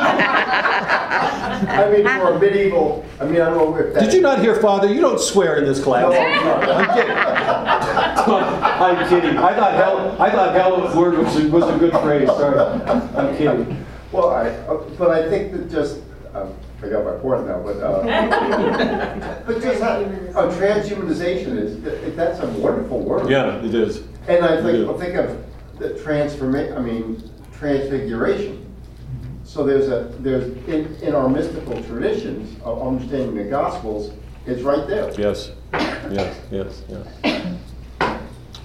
Speaker 7: mean, for a medieval, I mean, I don't know if that.
Speaker 1: Did you not hear, Father? You don't swear in this class.
Speaker 7: I'm sorry.
Speaker 1: I'm kidding. <laughs> I'm kidding. I thought hell. I thought hell of a word was a, was a good phrase. Sorry. I'm kidding.
Speaker 7: Well, I, uh, but I think that just, um, I got my point now, but, uh, <laughs> but just that, oh, transhumanization is, that- that's a wonderful word.
Speaker 1: Yeah, it is.
Speaker 7: And I think, I think of the transformation. I mean, transfiguration. So there's a, there's, in, in our mystical traditions of understanding the gospels, it's right there.
Speaker 1: Yes, yes, yes, yes.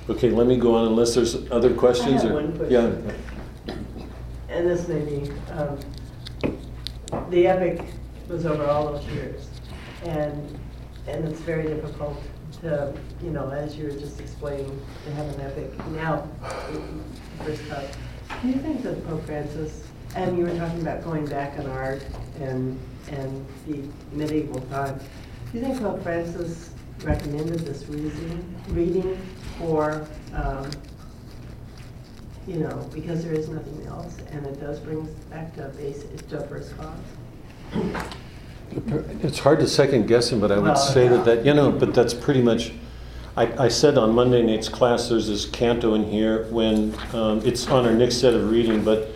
Speaker 1: Okay, let me go on unless there's other questions
Speaker 9: have
Speaker 1: or?
Speaker 9: one question.
Speaker 1: Yeah,
Speaker 9: And this may be, um, the epic was over all those years. And, and it's very difficult to, you know, as you were just explaining, to have an epic. Now, first up, do you think that Pope Francis, and you were talking about going back in art and, and the medieval time, do you think Pope Francis recommended this reading, reading for, um, you know, because there is nothing else, and it does bring us back to a basic, to a first cause.
Speaker 1: it's hard to second guess him, but I would
Speaker 9: Well,
Speaker 1: say
Speaker 9: yeah.
Speaker 1: that, that, you know, but that's pretty much, I, I said on Monday night's class, there's this canto in here when, um, it's on our next set of reading, but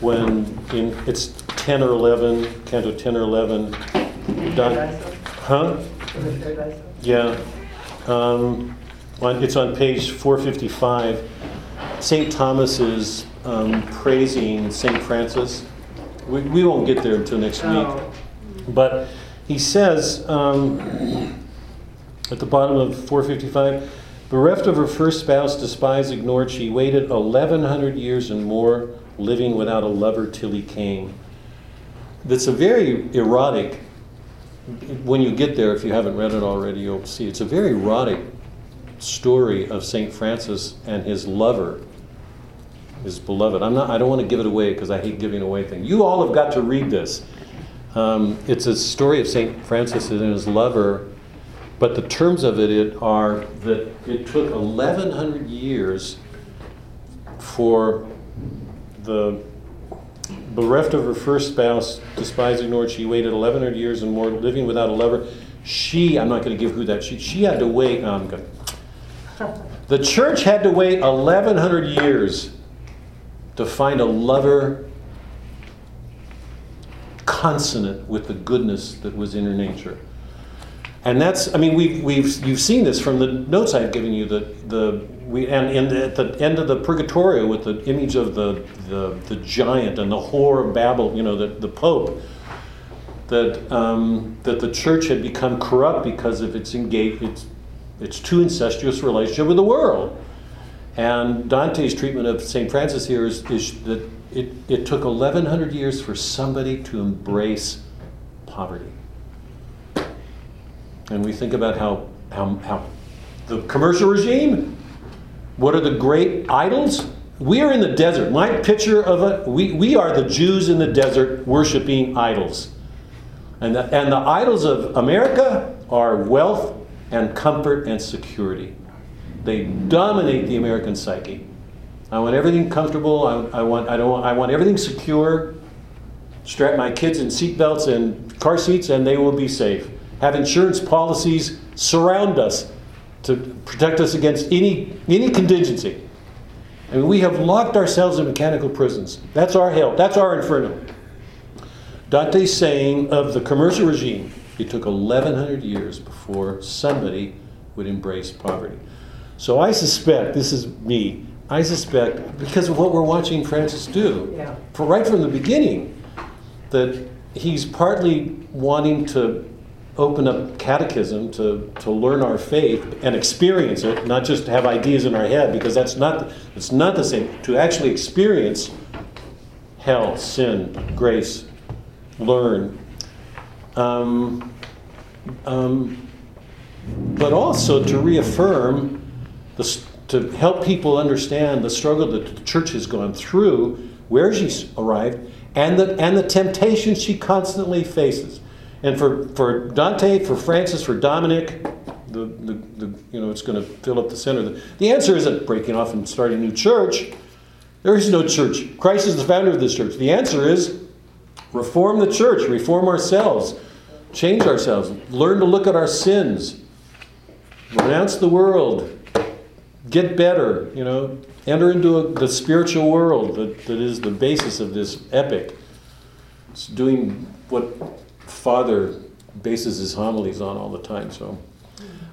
Speaker 1: when in, it's ten or eleven, canto ten or eleven. Don- Huh?
Speaker 9: Is it Paradiso?
Speaker 1: Yeah. Um, on, it's on page 455. St. Thomas is um, praising St. Francis. We, we won't get there until next week.
Speaker 9: Oh,
Speaker 1: But he says um, at the bottom of 455 bereft of her first spouse, despised, ignored, she waited 1,100 years and more, living without a lover till he came. That's a very erotic when you get there, if you haven't read it already, you'll see it's a very erotic story of Saint Francis and his lover, his beloved. I'm not. I don't want to give it away because I hate giving away things. You all have got to read this. Um, it's a story of Saint Francis and his lover, but the terms of it, it are that it took 1,100 years for the bereft of her first spouse, despised, ignored, she waited 1,100 years and more, living without a lover. She, I'm not going to give who that, she, she had to wait, no, I'm The church had to wait 1,100 years to find a lover consonant with the goodness that was in her nature. And that's, I mean, we've, we've, you've seen this from the notes I've given you, the, the, we, and in the, at the end of the Purgatorio with the image of the, the, the giant and the whore of Babel, you know, the, the Pope, that, um, that the church had become corrupt because of its engage, its, its too incestuous relationship with the world. And Dante's treatment of St. Francis here is, is that it, it took 1,100 years for somebody to embrace poverty. And we think about how, how, how the commercial regime, what are the great idols? We are in the desert. My picture of it, we, we are the Jews in the desert worshiping idols. And the, and the idols of America are wealth and comfort and security. They dominate the American psyche. I want everything comfortable. I, I want, I, don't I want everything secure. Strap my kids in seatbelts and car seats, and they will be safe. Have insurance policies surround us to protect us against any, any contingency. I mean, we have locked ourselves in mechanical prisons. That's our hell. That's our inferno. Dante's saying of the commercial regime, it took 1,100 years before somebody would embrace poverty. So I suspect, this is me, I suspect, because of what we're watching Francis do,
Speaker 9: Yeah.
Speaker 1: for right from the beginning, that he's partly wanting to open up catechism to, to learn our faith and experience it, not just have ideas in our head, because that's not, it's not the same. To actually experience hell, sin, grace, learn. Um, um, but also to reaffirm, the, to help people understand the struggle that the church has gone through, where she's arrived, and the, and the temptations she constantly faces. And for, for Dante, for Francis, for Dominic, the, the, the, you know, it's going to fill up the center. The, the answer isn't breaking off and starting a new church. There is no church. Christ is the founder of this church. The answer is reform the church, reform ourselves, change ourselves, learn to look at our sins, renounce the world, get better, you know, enter into a, the spiritual world that, that is the basis of this epic. It's doing what father bases his homilies on all the time. So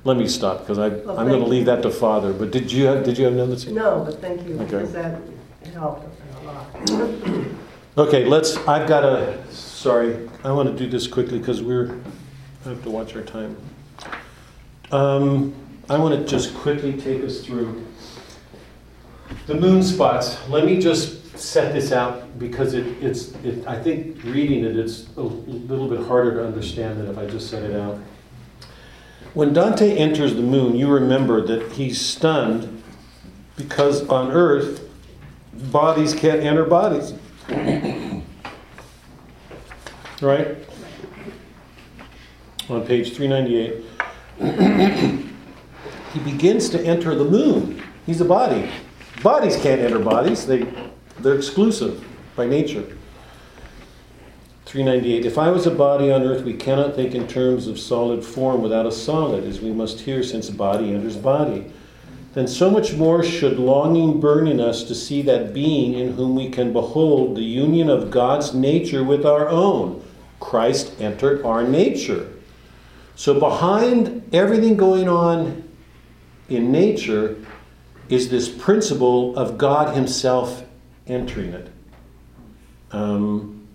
Speaker 1: let me stop because I,
Speaker 9: Well,
Speaker 1: I'm going to leave that to father. But did you have did you have another?
Speaker 9: No, but thank you,
Speaker 1: Okay.
Speaker 9: because that helped a lot. <coughs>
Speaker 1: Okay, let's. I've got a. Sorry, I want to do this quickly because we're. I have to watch our time. Um, I want to just quickly take us through the moon spots. Let me just set this out because it, it's. It, I think reading it, it's a little bit harder to understand than if I just set it out. When Dante enters the moon, you remember that he's stunned because on Earth, bodies can't enter bodies. Right? On page 398. he begins to enter the moon. He's a body. Bodies can't enter bodies, they, they're exclusive by nature. 398. If I was a body on earth, we cannot think in terms of solid form without a solid, as we must here, since body enters body. Then so much more should longing burn in us to see that being in whom we can behold the union of God's nature with our own. Christ entered our nature. So, behind everything going on in nature is this principle of God Himself entering it. Um,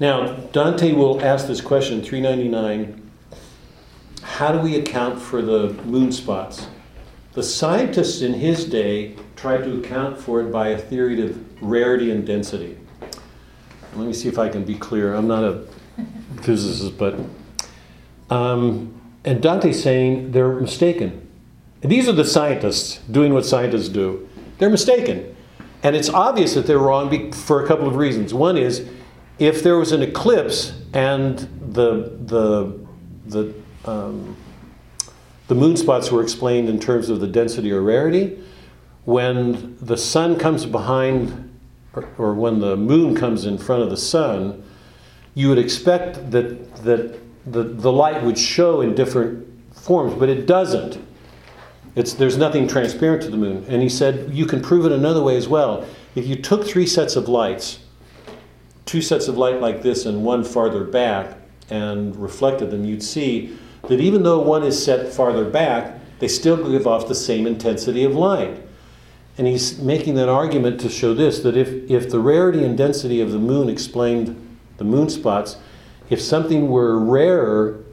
Speaker 1: now, Dante will ask this question, 399 How do we account for the moon spots? The scientists in his day tried to account for it by a theory of rarity and density. Let me see if I can be clear. I'm not a <laughs> physicist, but. Um, and Dante's saying they're mistaken. And these are the scientists doing what scientists do. They're mistaken. And it's obvious that they're wrong for a couple of reasons. One is if there was an eclipse and the, the, the, um, the moon spots were explained in terms of the density or rarity, when the sun comes behind, or, or when the moon comes in front of the sun, you would expect that, that the, the light would show in different forms, but it doesn't. It's, there's nothing transparent to the moon. And he said, you can prove it another way as well. If you took three sets of lights, two sets of light like this and one farther back, and reflected them, you'd see that even though one is set farther back, they still give off the same intensity of light. And he's making that argument to show this that if, if the rarity and density of the moon explained the moon spots, if something were rarer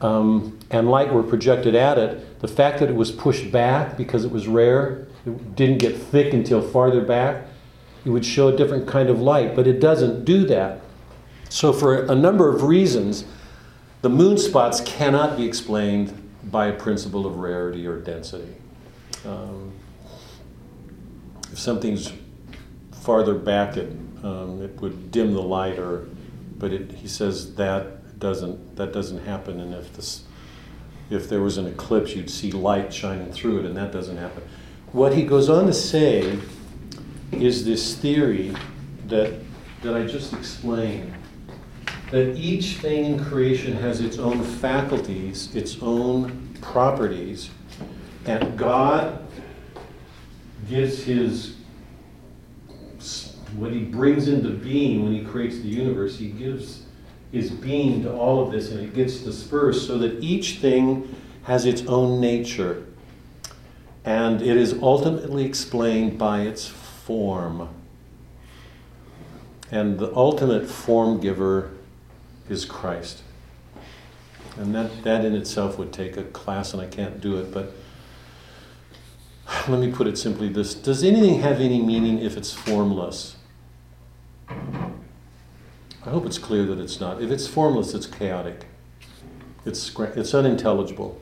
Speaker 1: um, and light were projected at it, the fact that it was pushed back because it was rare, it didn't get thick until farther back, it would show a different kind of light, but it doesn't do that. So, for a number of reasons, the moon spots cannot be explained by a principle of rarity or density. Um, if something's farther back, it, um, it would dim the light, or, but it, he says that doesn't that doesn't happen. And if this, if there was an eclipse, you'd see light shining through it, and that doesn't happen. What he goes on to say is this theory that that I just explained that each thing in creation has its own faculties, its own properties, and God gives his what he brings into being when he creates the universe, he gives being to all of this and it gets dispersed so that each thing has its own nature. And it is ultimately explained by its form. And the ultimate form giver is Christ. And that, that in itself would take a class, and I can't do it, but let me put it simply this Does anything have any meaning if it's formless? I hope it's clear that it's not. If it's formless, it's chaotic, it's, it's unintelligible.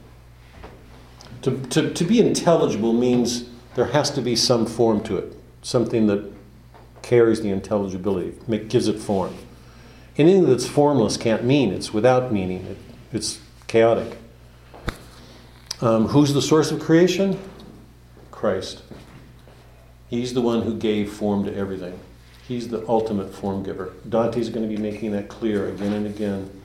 Speaker 1: To, to, to be intelligible means there has to be some form to it, something that carries the intelligibility, make, gives it form. Anything that's formless can't mean, it's without meaning, it, it's chaotic. Um, who's the source of creation? Christ. He's the one who gave form to everything. He's the ultimate form giver. Dante's going to be making that clear again and again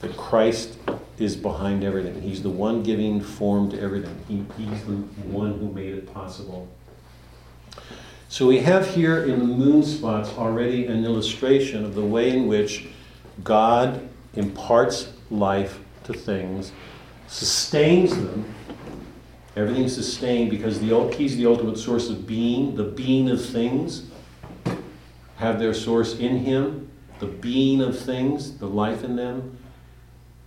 Speaker 1: that Christ is behind everything. He's the one giving form to everything. He, he's the one who made it possible. So we have here in the moon spots already an illustration of the way in which God imparts life to things, sustains them. Everything's sustained because the, He's the ultimate source of being, the being of things have their source in Him. The being of things, the life in them,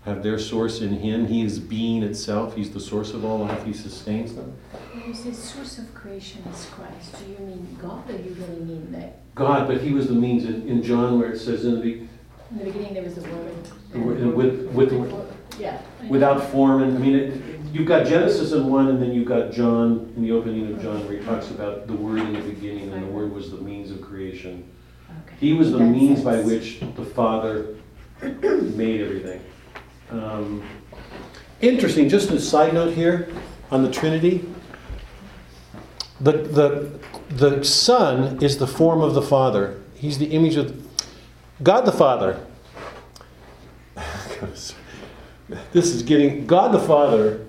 Speaker 1: have their source in Him. He is being itself. He's the source of all life. He sustains them.
Speaker 10: When you say source of creation is Christ, do you mean God or do you really mean that
Speaker 1: God, but He was the means in, in John where it says in the,
Speaker 10: in the beginning there was the word?
Speaker 1: The word- and with- with the-
Speaker 10: Yeah.
Speaker 1: Without form and I mean it, you've got Genesis in one and then you've got John in the opening of John where he talks about the word in the beginning and the word was the means of creation. He was the
Speaker 10: That
Speaker 1: means by
Speaker 10: sense.
Speaker 1: which the Father made everything. Um, interesting, just a side note here on the Trinity. The, the, the Son is the form of the Father. He's the image of God the Father. <laughs> this is getting, God the Father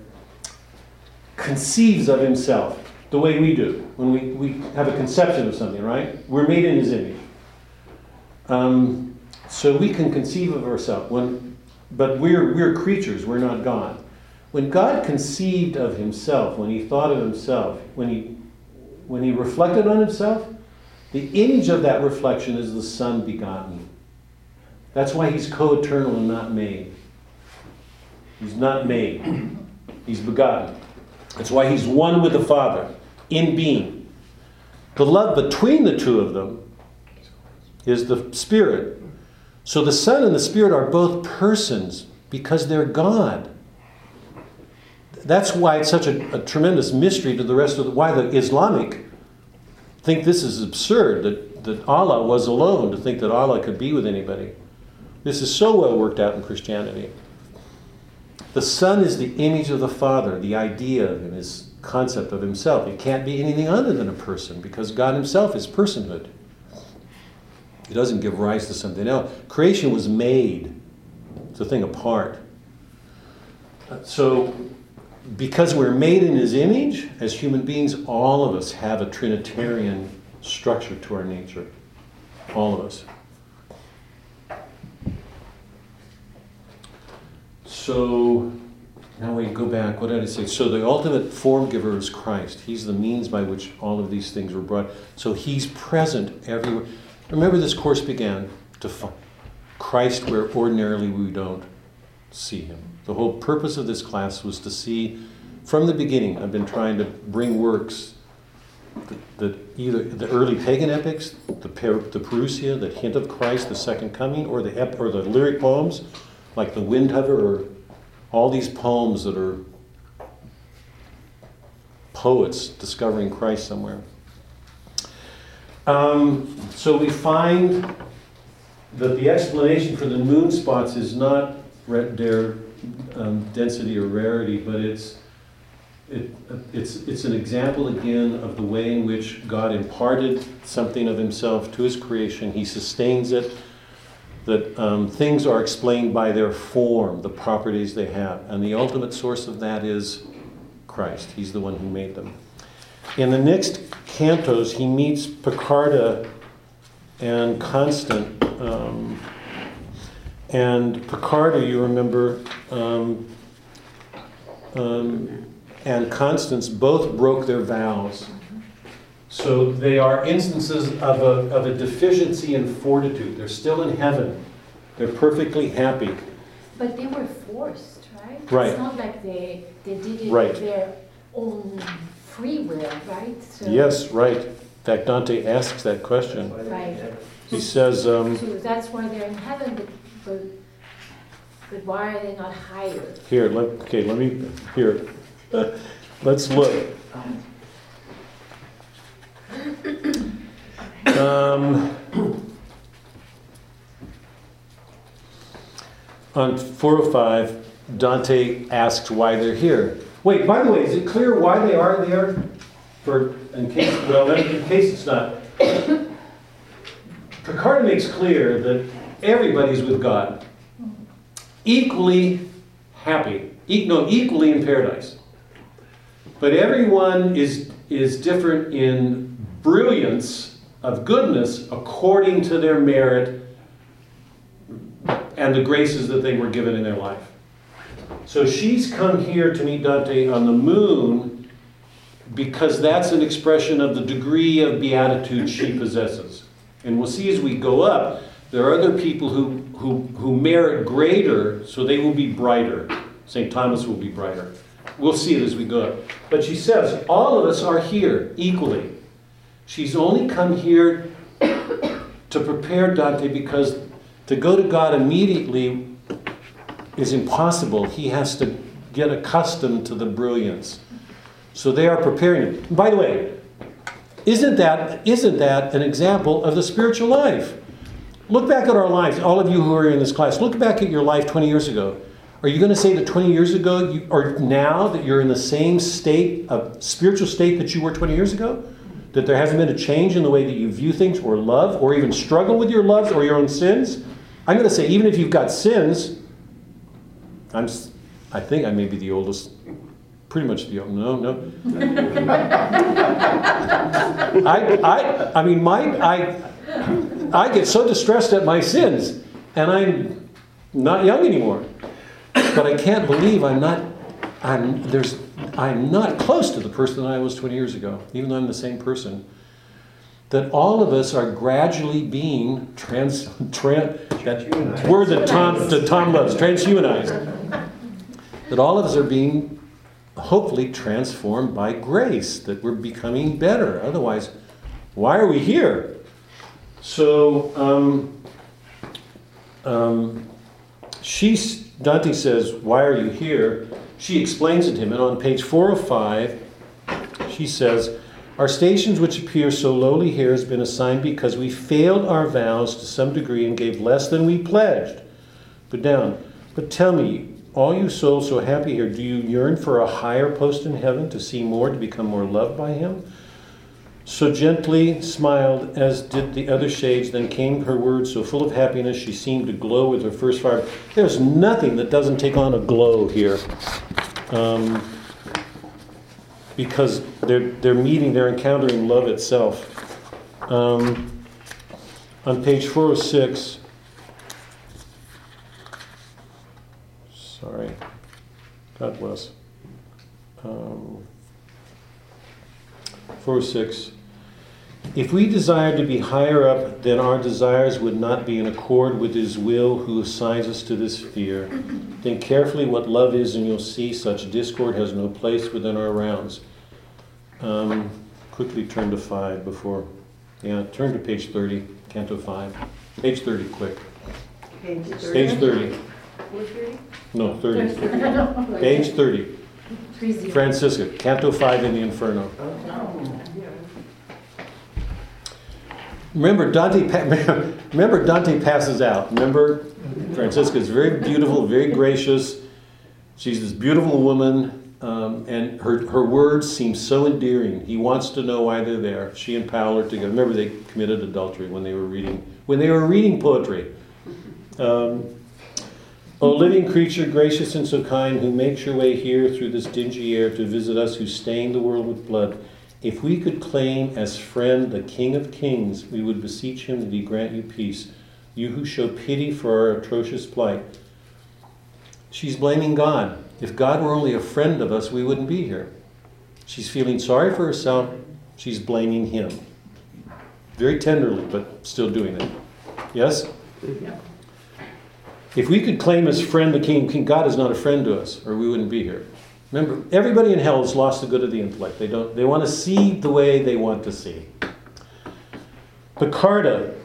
Speaker 1: conceives of himself the way we do when we, we have a conception of something, right? We're made in his image. Um, so we can conceive of ourselves, when, but we're, we're creatures, we're not God. When God conceived of himself, when he thought of himself, when he, when he reflected on himself, the image of that reflection is the Son begotten. That's why he's co eternal and not made. He's not made, he's begotten. That's why he's one with the Father in being. The love between the two of them is the Spirit. So the Son and the Spirit are both persons because they're God. That's why it's such a, a tremendous mystery to the rest of the, why the Islamic think this is absurd that, that Allah was alone, to think that Allah could be with anybody. This is so well worked out in Christianity. The Son is the image of the Father, the idea of him, his concept of himself. It can't be anything other than a person because God himself is personhood. It doesn't give rise to something else. Creation was made, it's a thing apart. So, because we're made in his image, as human beings, all of us have a Trinitarian structure to our nature. All of us. So, now we go back. What did I say? So, the ultimate form giver is Christ. He's the means by which all of these things were brought. So, he's present everywhere. Remember, this course began to find Christ where ordinarily we don't see him. The whole purpose of this class was to see, from the beginning, I've been trying to bring works that, that either the early pagan epics, the, per, the Parousia, that hint of Christ, the second coming, or the, ep, or the lyric poems, like the Windhover, or all these poems that are poets discovering Christ somewhere. Um, so we find that the explanation for the moon spots is not their um, density or rarity, but it's it, it's it's an example again of the way in which God imparted something of Himself to His creation. He sustains it. That um, things are explained by their form, the properties they have, and the ultimate source of that is Christ. He's the one who made them. In the next cantos, he meets Piccarda and Constance. Um, and Piccarda, you remember, um, um, and Constance both broke their vows. So they are instances of a, of a deficiency in fortitude. They're still in heaven, they're perfectly happy.
Speaker 10: But they were forced, right?
Speaker 1: Right.
Speaker 10: It's not like they, they did it
Speaker 1: Right.
Speaker 10: their own free will, right? So-
Speaker 1: Yes, right. In fact, Dante asks that question.
Speaker 10: Right.
Speaker 1: He says, um,
Speaker 10: So that's why they're in heaven, but, but, but why are they not higher?
Speaker 1: Here, let, okay, let me, here. <laughs> Let's look. Um, on 405, Dante asks why they're here. Wait, by the way, is it clear why they are there? For, in case, well, in case it's not. Piccarda makes clear that everybody's with God equally happy, e- no, equally in paradise. But everyone is, is different in brilliance of goodness according to their merit and the graces that they were given in their life. So she's come here to meet Dante on the moon because that's an expression of the degree of beatitude she possesses. And we'll see as we go up, there are other people who, who, who merit greater, so they will be brighter. St. Thomas will be brighter. We'll see it as we go up. But she says, all of us are here equally. She's only come here <coughs> to prepare Dante because to go to God immediately is impossible. He has to get accustomed to the brilliance. So they are preparing him. By the way, isn't that, isn't that an example of the spiritual life? Look back at our lives, all of you who are in this class, look back at your life 20 years ago. Are you going to say that 20 years ago, you, or now, that you're in the same state of spiritual state that you were 20 years ago? That there hasn't been a change in the way that you view things or love or even struggle with your loves or your own sins? I'm going to say, even if you've got sins, I'm, s- I think I may be the oldest, pretty much the oldest. No, no. <laughs> I, I, I mean, my, I, I get so distressed at my sins, and I'm not young anymore. But I can't believe I'm not, I'm, there's, I'm not close to the person that I was 20 years ago, even though I'm the same person. That all of us are gradually being trans, tran, that word that Tom, that Tom loves, <laughs> transhumanized. That all of us are being hopefully transformed by grace, that we're becoming better. Otherwise, why are we here? So, um, um, she's, Dante says, Why are you here? She explains it to him, and on page 405, she says, Our stations, which appear so lowly here, has been assigned because we failed our vows to some degree and gave less than we pledged. But down. But tell me, all you souls so happy here, do you yearn for a higher post in heaven, to see more, to become more loved by him? So gently smiled, as did the other shades. Then came her words, so full of happiness, she seemed to glow with her first fire. There's nothing that doesn't take on a glow here. Um, because they're, they're meeting, they're encountering love itself. Um, on page 406, sorry, God bless. Um, 406. If we desire to be higher up, then our desires would not be in accord with His will who assigns us to this sphere. Think carefully what love is, and you'll see such discord has no place within our rounds. Um, quickly turn to 5 before. Yeah, turn to page 30, Canto 5. Page 30, quick.
Speaker 9: Page 30.
Speaker 1: Page 30. No, 30. <laughs> Page 30. Francesca, Canto 5 in the Inferno. Remember Dante. pa- <laughs> Remember Dante passes out. Remember, Francesca is very beautiful, very gracious. She's this beautiful woman, um, and her her words seem so endearing. He wants to know why they're there. She and Paolo are together. Remember, they committed adultery when they were reading when they were reading poetry. Um, O living creature, gracious and so kind, who makes your way here through this dingy air to visit us who stain the world with blood, if we could claim as friend the King of Kings, we would beseech him that he grant you peace, you who show pity for our atrocious plight. She's blaming God. If God were only a friend of us, we wouldn't be here. She's feeling sorry for herself, she's blaming him. Very tenderly, but still doing it. Yes? If we could claim as friend the King, King God is not a friend to us, or we wouldn't be here. Remember, everybody in hell has lost the good of the intellect. They don't. They want to see the way they want to see. Piccarda,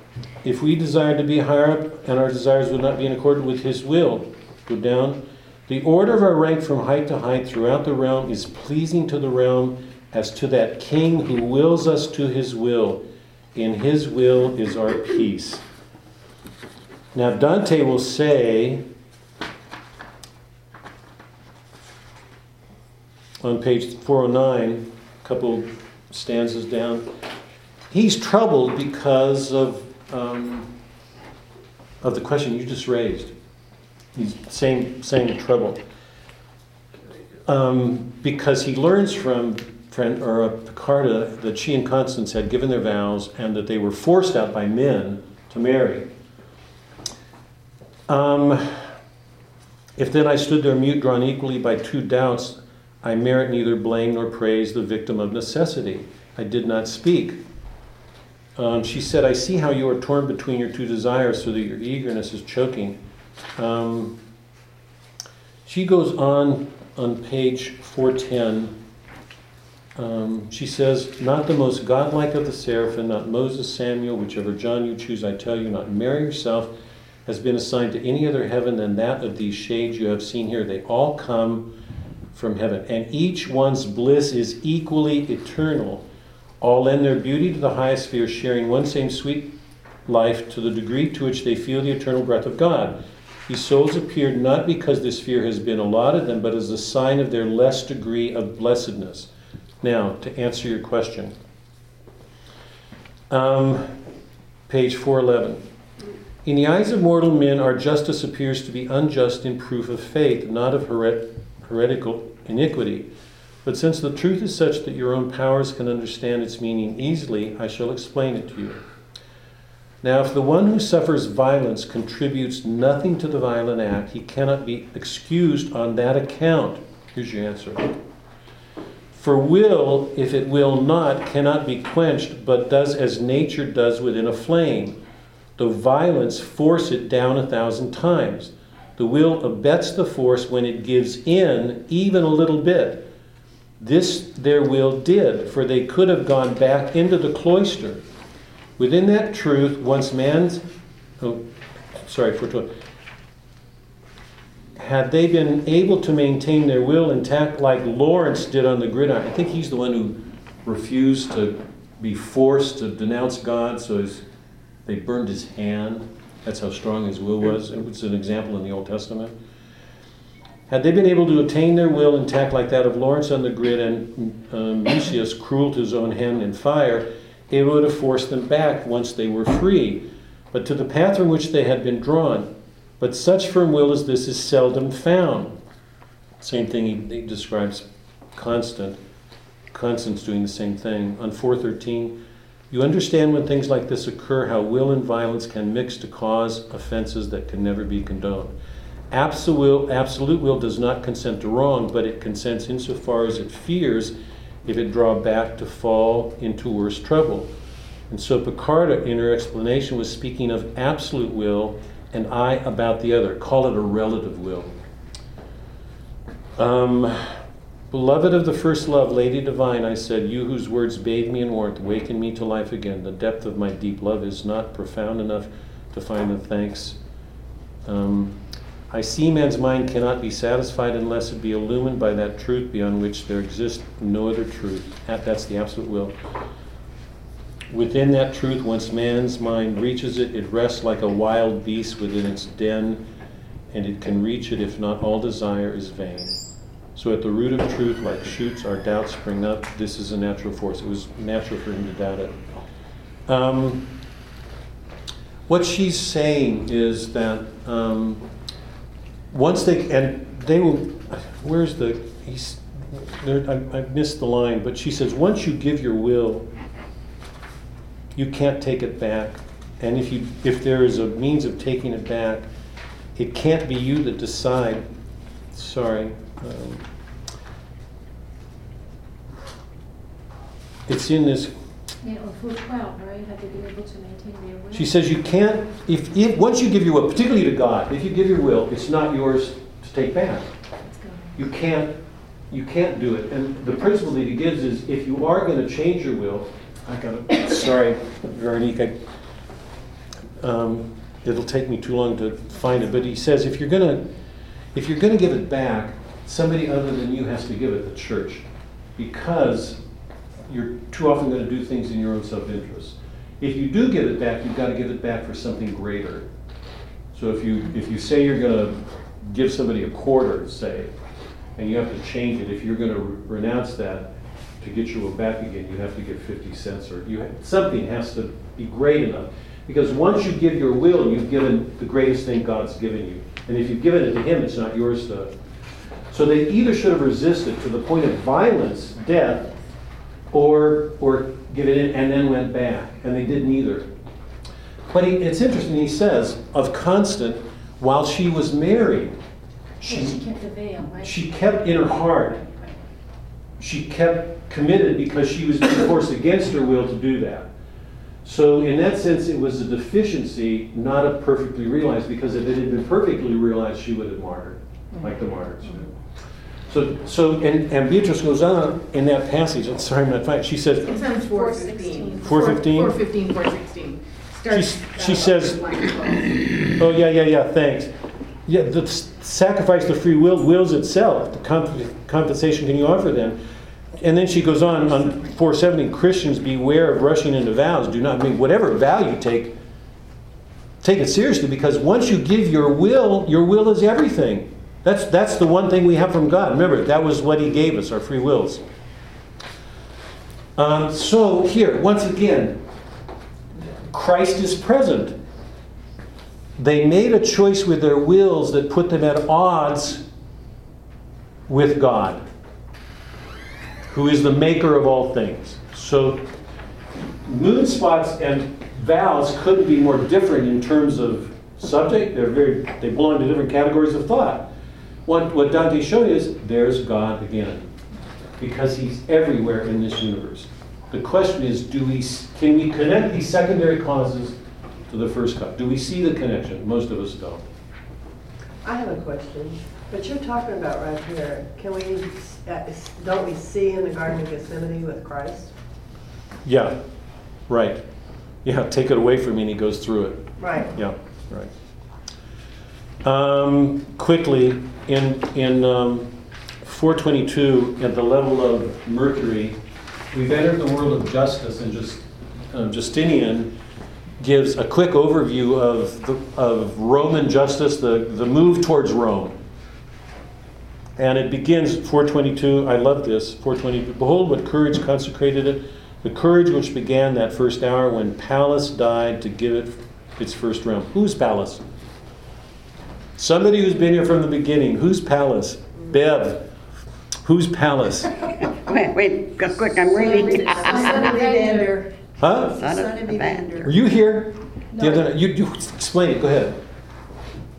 Speaker 1: if we desired to be higher up, and our desires would not be in accord with His will, go down. The order of our rank from height to height throughout the realm is pleasing to the realm, as to that King who wills us to His will. In His will is our peace. Now, Dante will say on page 409, a couple stanzas down, he's troubled because of, um, of the question you just raised. He's saying, saying trouble. Um, because he learns from friend, or uh, Piccarda that she and Constance had given their vows and that they were forced out by men to marry. Um, if then I stood there mute, drawn equally by two doubts, I merit neither blame nor praise, the victim of necessity. I did not speak. Um, she said, I see how you are torn between your two desires, so that your eagerness is choking. Um, she goes on on page 410. Um, she says, Not the most godlike of the seraphim, not Moses, Samuel, whichever John you choose, I tell you, not Mary herself has been assigned to any other heaven than that of these shades you have seen here. They all come from heaven, and each one's bliss is equally eternal. All lend their beauty to the highest sphere, sharing one same sweet life to the degree to which they feel the eternal breath of God. These souls appeared not because this sphere has been allotted them, but as a sign of their less degree of blessedness. Now, to answer your question, um, page 411. In the eyes of mortal men, our justice appears to be unjust in proof of faith, not of heret- heretical iniquity. But since the truth is such that your own powers can understand its meaning easily, I shall explain it to you. Now, if the one who suffers violence contributes nothing to the violent act, he cannot be excused on that account. Here's your answer. For will, if it will not, cannot be quenched, but does as nature does within a flame. Though violence force it down a thousand times. The will abets the force when it gives in even a little bit. This their will did, for they could have gone back into the cloister. Within that truth, once man's, oh, sorry, for had they been able to maintain their will intact like Lawrence did on the gridiron, I think he's the one who refused to be forced to denounce God, so his, they burned his hand. That's how strong his will was. It was an example in the Old Testament. Had they been able to attain their will intact like that of Lawrence on the grid and um, Mucius cruel to his own hand in fire, it would have forced them back once they were free, but to the path from which they had been drawn. But such firm will as this is seldom found. Same thing he, he describes Constant. Constant's doing the same thing. On 413, you understand when things like this occur how will and violence can mix to cause offenses that can never be condoned. Absolute, absolute will does not consent to wrong, but it consents insofar as it fears if it draw back to fall into worse trouble. And so Piccarda, in her explanation, was speaking of absolute will and I about the other. Call it a relative will. Um, Beloved of the first love, Lady Divine, I said, you whose words bathe me in warmth, waken me to life again. The depth of my deep love is not profound enough to find the thanks. Um, I see man's mind cannot be satisfied unless it be illumined by that truth beyond which there exists no other truth. That's the absolute will. Within that truth, once man's mind reaches it, it rests like a wild beast within its den, and it can reach it if not all desire is vain. So at the root of truth, like shoots, our doubts spring up. This is a natural force. It was natural for him to doubt it. Um, what she's saying is that um, once they and they will. Where's the? He's. There, I, I missed the line, but she says once you give your will, you can't take it back, and if you if there is a means of taking it back, it can't be you that decide. Sorry. Um, it's in this.
Speaker 10: Yeah, on foot twelve, right, have to be able to maintain their will.
Speaker 1: She says you can't, if, if, once you give your will, particularly to God, if you give your will, it's not yours to take back. You can't, you can't do it. And the principle that he gives is if you are going to change your will, I got to, <coughs> sorry, Veronique, I, um, it'll take me too long to find it, but he says if you're going to, if you're going to give it back, somebody other than you has to give it, the church, because you're too often going to do things in your own self-interest. If you do give it back, you've got to give it back for something greater. So if you if you say you're going to give somebody a quarter, say, and you have to change it, if you're going to re- renounce that to get will back again, you have to give 50 cents, or you something has to be great enough. Because once you give your will, you've given the greatest thing God's given you. And if you've given it to Him, it's not yours to. So they either should have resisted to the point of violence, death, or or give it in and then went back, and they did neither. But he, it's interesting. He says of constant, while she was married,
Speaker 10: she
Speaker 1: she,
Speaker 10: kept the veil, right?
Speaker 1: she kept in her heart, she kept committed because she was being forced against her will to do that. So in that sense, it was a deficiency, not a perfectly realized, because if it had been perfectly realized, she would have martyred, like the martyrs did. So, so, and, and Beatrice goes on in that passage, I'm sorry, I'm not finding, she says,
Speaker 3: It's on four fifteen.
Speaker 1: 415?
Speaker 3: Four fifteen, four sixteen.
Speaker 1: She's- she uh, says- Oh, yeah, yeah, yeah, thanks. Yeah, the s- sacrifice of free will wills itself. The comp- compensation can you offer then? And then she goes on, on 470, Christians beware of rushing into vows. Do not, mean, whatever vow you take, take it seriously because once you give your will, your will is everything. That's, that's the one thing we have from God. Remember, that was what He gave us, our free wills. Um, so, here, once again, Christ is present. They made a choice with their wills that put them at odds with God, who is the maker of all things. So, moon spots and vows couldn't be more different in terms of subject. They're very, they belong to different categories of thought. What, what Dante showed is there's God again, because he's everywhere in this universe. The question is, do we, can we connect these secondary causes to the first cause? Do we see the connection? Most of us don't.
Speaker 9: I have a question, but you're talking about right here, can we, uh, don't we see in the Garden of Gethsemane with Christ?
Speaker 1: Yeah, right. Yeah, take it away from me and he goes through it.
Speaker 9: Right.
Speaker 1: Yeah, right. Um, quickly, in, in um, 422, at the level of Mercury, we've entered the world of justice, and just uh, Justinian gives a quick overview of, the, of Roman justice, the, the move towards Rome. And it begins 422. I love this. 422. Behold, what courage consecrated it. The courage which began that first hour when Pallas died to give it its first realm. Who's Pallas? Somebody who's been here from the beginning. Who's Pallas? Bev. Who's Pallas?
Speaker 2: Wait, wait, go quick, I'm reading.
Speaker 10: Son of Evander.
Speaker 1: Huh?
Speaker 2: Son of Evander.
Speaker 1: Were you here? The other, you, you explain it. Go ahead.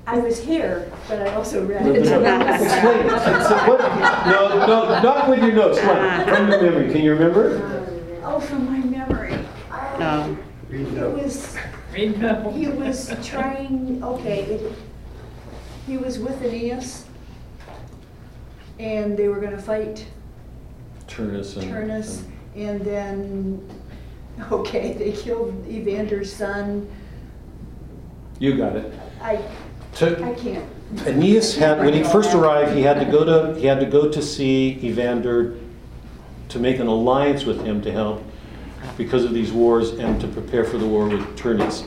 Speaker 6: I was here, but I also read
Speaker 1: No,
Speaker 6: it.
Speaker 1: no, no. Explain it. So what- No, no, not with your notes. Come. Ah. From your memory. Can you remember?
Speaker 6: Oh, from my memory.
Speaker 2: No,
Speaker 5: Read
Speaker 6: He
Speaker 5: note.
Speaker 6: was, he was trying, okay, it- he was with Aeneas, and they were gonna fight
Speaker 1: Turnus and.
Speaker 6: Turnus, and then, okay, they killed Evander's son.
Speaker 1: You got it.
Speaker 6: I,
Speaker 1: To-
Speaker 6: I can't.
Speaker 1: Aeneas had, when he first arrived, he had to go to, he had to go to see Evander to make an alliance with him to help because of these wars and to prepare for the war with Turnus.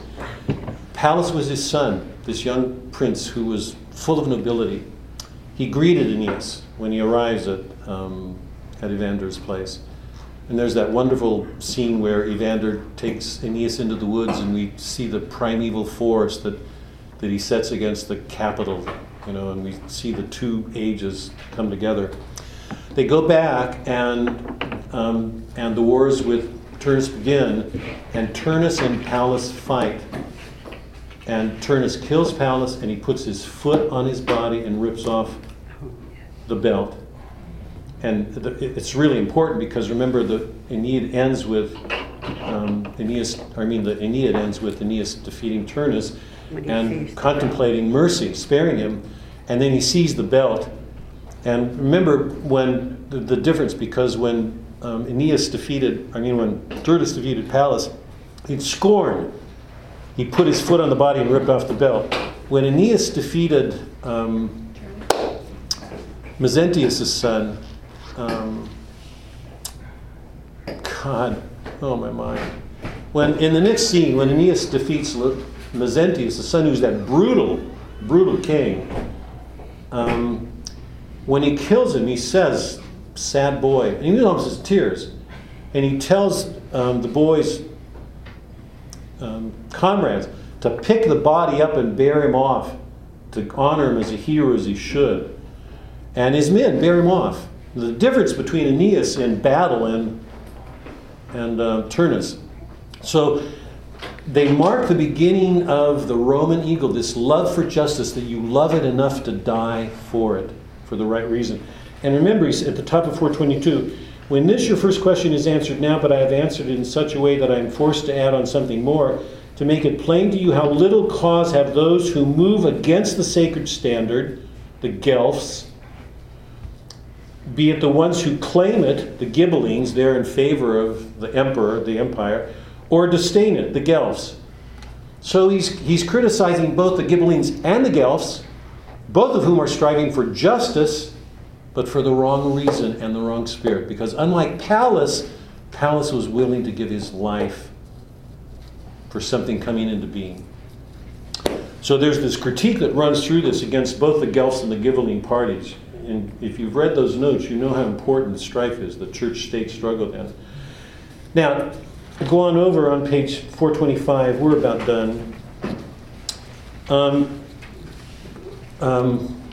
Speaker 1: Pallas was his son, this young prince who was full of nobility. He greeted Aeneas when he arrives at, um, at Evander's place. And there's that wonderful scene where Evander takes Aeneas into the woods and we see the primeval forest that, that he sets against the capital, you know, and we see the two ages come together. They go back and, um, and the wars with Turnus begin, and Turnus and Pallas fight. And Turnus kills Pallas and he puts his foot on his body and rips off the belt. And the, it's really important because remember the Aeneid ends with um, Aeneas, I mean the Aeneid ends with Aeneas defeating Turnus and contemplating mercy, sparing him, and then he sees the belt. And remember when the, the difference because when um, Aeneas defeated, I mean when Turnus defeated Pallas, in scorn, he put his foot on the body and ripped off the belt. When Aeneas defeated um, Mezentius' son, um, God, oh my mind. When in the next scene, when Aeneas defeats Mezentius, the son who's that brutal, brutal king, um, when he kills him, he says, "Sad boy," and he almost has tears, and he tells um, the boys, um, comrades, to pick the body up and bear him off, to honor him as a hero as he should, and his men bear him off. The difference between Aeneas in battle and and uh, Turnus. So they mark the beginning of the Roman eagle, this love for justice, that you love it enough to die for it, for the right reason. And remember, at the top of 422 when this, your first question, is answered now, but I have answered it in such a way that I am forced to add on something more, to make it plain to you how little cause have those who move against the sacred standard, the Guelphs, be it the ones who claim it, the Ghibellines, they're in favor of the emperor, the empire, or disdain it, the Guelphs. So he's, he's criticizing both the Ghibellines and the Guelphs, both of whom are striving for justice but for the wrong reason and the wrong spirit. Because unlike Pallas, Pallas was willing to give his life for something coming into being. So there's this critique that runs through this against both the Guelphs and the Ghibelline parties. And if you've read those notes, you know how important strife is, the church state struggle then. Now, go on over on page 425. We're about done. Um, um,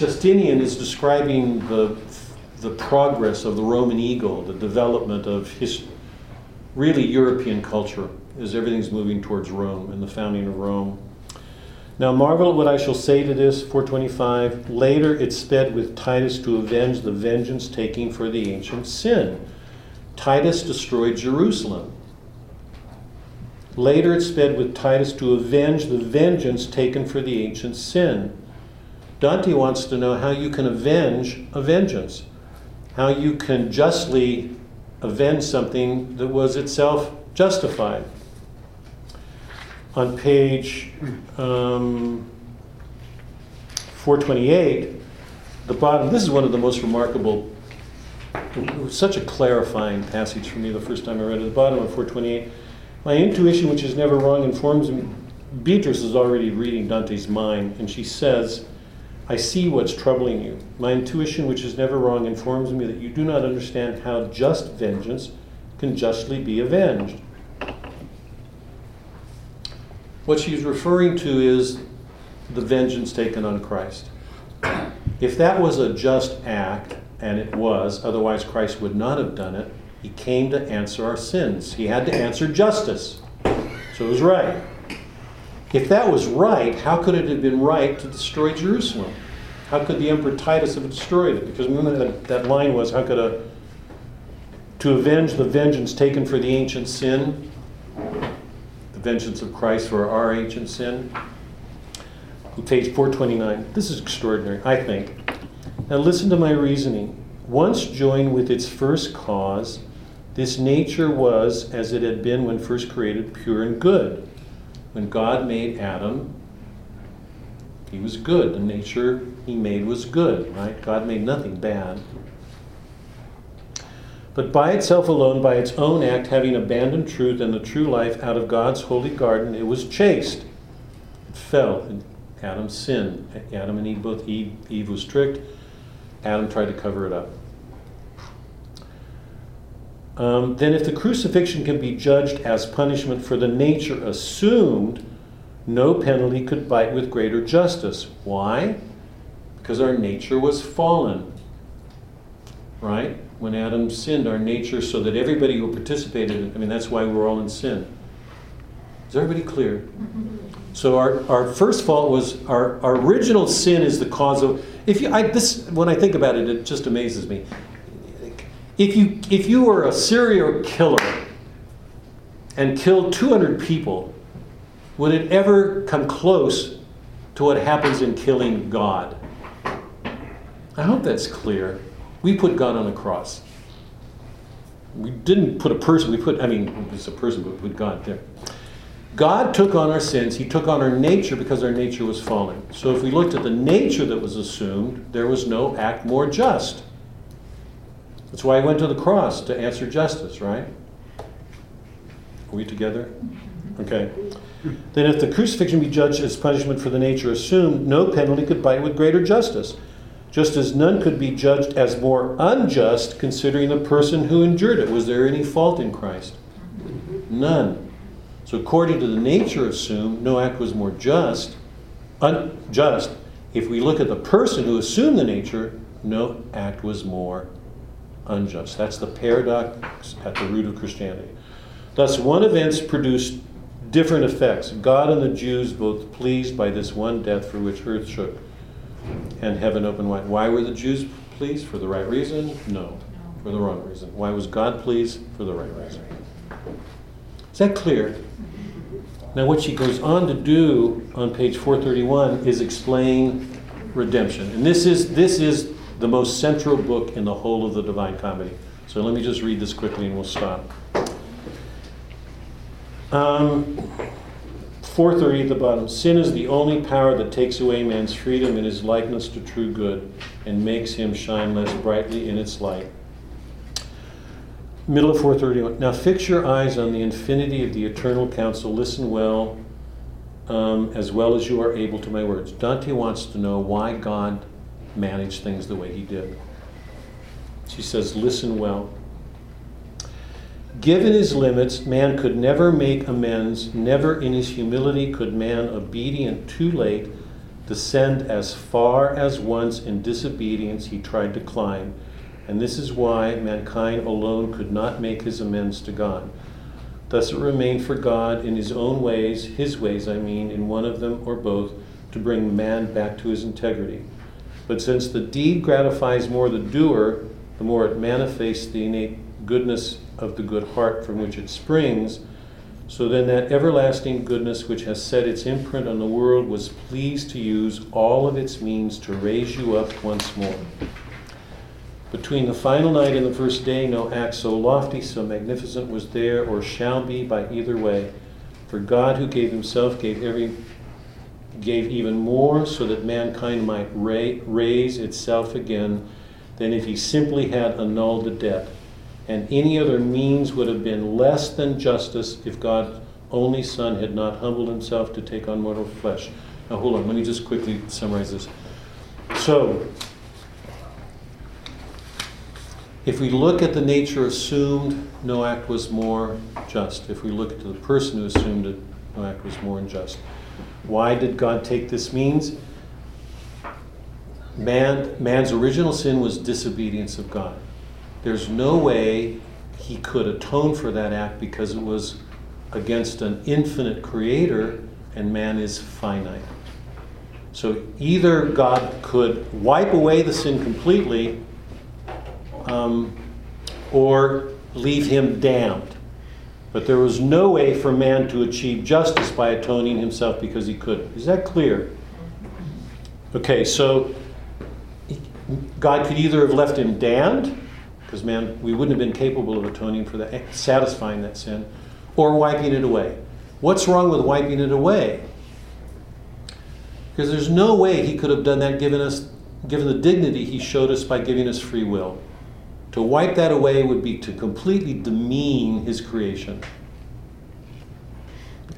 Speaker 1: Justinian is describing the, the progress of the Roman eagle, the development of his really European culture as everything's moving towards Rome and the founding of Rome. Now marvel at what I shall say to this, 425. Later it sped with Titus to avenge the vengeance taking for the ancient sin. Titus destroyed Jerusalem. Later it sped with Titus to avenge the vengeance taken for the ancient sin. Dante wants to know how you can avenge a vengeance, how you can justly avenge something that was itself justified. On page um, 428, the bottom, this is one of the most remarkable, such a clarifying passage for me the first time I read it. The bottom of 428, my intuition, which is never wrong, informs me. Beatrice is already reading Dante's mind, and she says, I see what's troubling you. My intuition, which is never wrong, informs me that you do not understand how just vengeance can justly be avenged. What she's referring to is the vengeance taken on Christ. If that was a just act, and it was, otherwise Christ would not have done it, he came to answer our sins. He had to answer justice. So it was right. If that was right, how could it have been right to destroy Jerusalem? How could the Emperor Titus have destroyed it? Because remember that, that line was, how could a, to avenge the vengeance taken for the ancient sin, the vengeance of Christ for our ancient sin? Page 429. This is extraordinary, I think. Now listen to my reasoning. Once joined with its first cause, this nature was as it had been when first created, pure and good when God made Adam, he was good. The nature he made was good, right? God made nothing bad. But by itself alone, by its own act, having abandoned truth and the true life out of God's holy garden, it was chased. It fell. And Adam sinned. Adam and Eve both, Eve, Eve was tricked. Adam tried to cover it up. Um, then, if the crucifixion can be judged as punishment for the nature assumed, no penalty could bite with greater justice. Why? Because our nature was fallen. Right? When Adam sinned, our nature, so that everybody who participated, I mean, that's why we're all in sin. Is everybody clear? So our, our first fault was our, our original sin is the cause of if you I, this when I think about it, it just amazes me if you if you were a serial killer and killed 200 people, would it ever come close to what happens in killing God? I hope that's clear. We put God on the cross. We didn't put a person, we put, I mean, it's a person, but we put God there. God took on our sins, He took on our nature because our nature was fallen. So if we looked at the nature that was assumed, there was no act more just. That's why he went to the cross to answer justice, right? Are we together? Okay. Then, if the crucifixion be judged as punishment for the nature assumed, no penalty could bite with greater justice, just as none could be judged as more unjust considering the person who endured it. Was there any fault in Christ? None. So, according to the nature assumed, no act was more just, unjust. If we look at the person who assumed the nature, no act was more unjust. That's the paradox at the root of Christianity. Thus, one event produced different effects. God and the Jews both pleased by this one death for which earth shook and heaven opened wide. Why were the Jews pleased? For the right reason? No. For the wrong reason. Why was God pleased? For the right reason. Is that clear? Now, what she goes on to do on page 431 is explain redemption. And this is, this is the most central book in the whole of the Divine Comedy. So let me just read this quickly and we'll stop. Um, 430 at the bottom. Sin is the only power that takes away man's freedom and his likeness to true good and makes him shine less brightly in its light. Middle of 431. Now fix your eyes on the infinity of the eternal counsel. Listen well, um, as well as you are able to my words. Dante wants to know why God managed things the way he did. She says, Listen well. Given his limits, man could never make amends. Never in his humility could man, obedient too late, descend as far as once in disobedience he tried to climb. And this is why mankind alone could not make his amends to God. Thus it remained for God in his own ways, his ways, I mean, in one of them or both, to bring man back to his integrity. But since the deed gratifies more the doer, the more it manifests the innate goodness of the good heart from which it springs, so then that everlasting goodness which has set its imprint on the world was pleased to use all of its means to raise you up once more. Between the final night and the first day, no act so lofty, so magnificent was there or shall be by either way. For God, who gave Himself, gave every gave even more so that mankind might ra- raise itself again than if he simply had annulled the debt. And any other means would have been less than justice if God's only Son had not humbled himself to take on mortal flesh. Now, hold on, let me just quickly summarize this. So, if we look at the nature assumed, no act was more just. If we look at the person who assumed it, no act was more unjust. Why did God take this means? Man, man's original sin was disobedience of God. There's no way he could atone for that act because it was against an infinite creator and man is finite. So either God could wipe away the sin completely um, or leave him damned. But there was no way for man to achieve justice by atoning himself because he couldn't. Is that clear? Okay, so God could either have left him damned, because man, we wouldn't have been capable of atoning for that, eh, satisfying that sin, or wiping it away. What's wrong with wiping it away? Because there's no way he could have done that given us given the dignity he showed us by giving us free will. To wipe that away would be to completely demean his creation.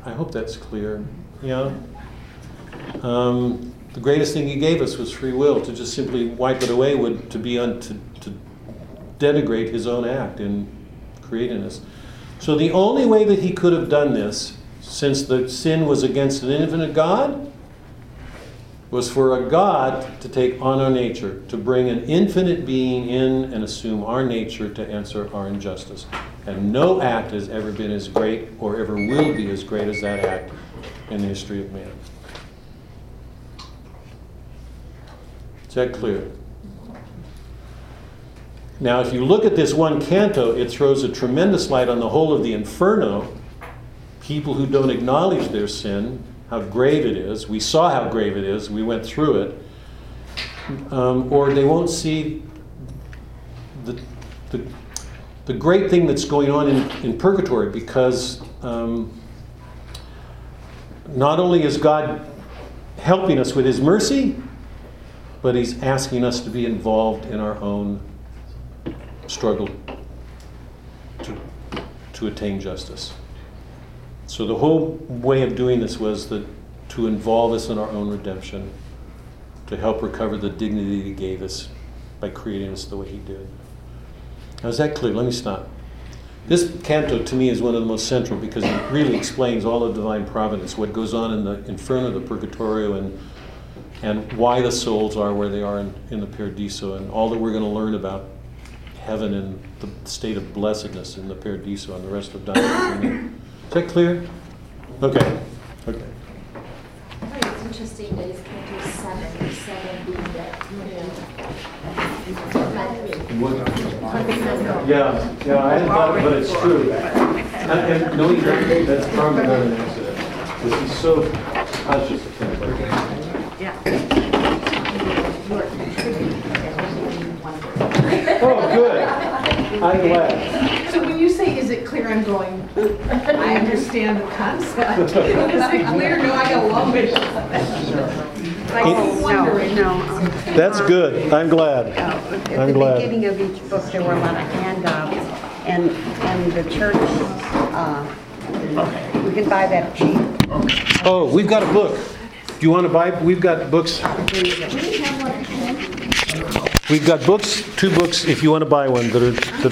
Speaker 1: I hope that's clear. Yeah? Um, the greatest thing he gave us was free will. To just simply wipe it away would to be un, to, to denigrate his own act in creating us. So the only way that he could have done this, since the sin was against an infinite God, was for a God to take on our nature, to bring an infinite being in and assume our nature to answer our injustice. And no act has ever been as great or ever will be as great as that act in the history of man. Is that clear? Now, if you look at this one canto, it throws a tremendous light on the whole of the inferno. People who don't acknowledge their sin, how grave it is. We saw how grave it is, we went through it. Um, or they won't see the, the, the, great thing that's going on in, in purgatory because um, not only is God helping us with His mercy, but He's asking us to be involved in our own struggle to, to attain justice. So the whole way of doing this was that to involve us in our own redemption, to help recover the dignity He gave us by creating us the way He did. Now, is that clear? Let me stop. This canto to me is one of the most central because it really explains all of divine providence, what goes on in the inferno, the purgatorio, and and why the souls are where they are in, in the Paradiso, and all that we're going to learn about heaven and the state of blessedness in the Paradiso and the rest of Dante. Is that clear? Okay, okay.
Speaker 10: I thought it's interesting that it's going to seven, seven being that, you.
Speaker 1: Yeah, yeah, I hadn't thought, of it, but it's true. And, and knowing that, that's probably not an accident, because he's so conscious of things like that. Oh, good. I'm glad.
Speaker 3: So when you say, is it clear, I'm going, I understand the concept. <laughs> Is it clear? No, I got a long way. I
Speaker 2: Oh,
Speaker 3: keep
Speaker 2: no, no. um,
Speaker 1: That's good, I'm glad.
Speaker 2: uh, At
Speaker 1: I'm
Speaker 2: the
Speaker 1: glad.
Speaker 2: beginning of each book, there were a lot of handouts, and, and the church, uh, we can buy that cheap.
Speaker 1: Oh, we've got a book. Do you want to buy, we've got books. We've got books, two books, if you want to buy one, that are,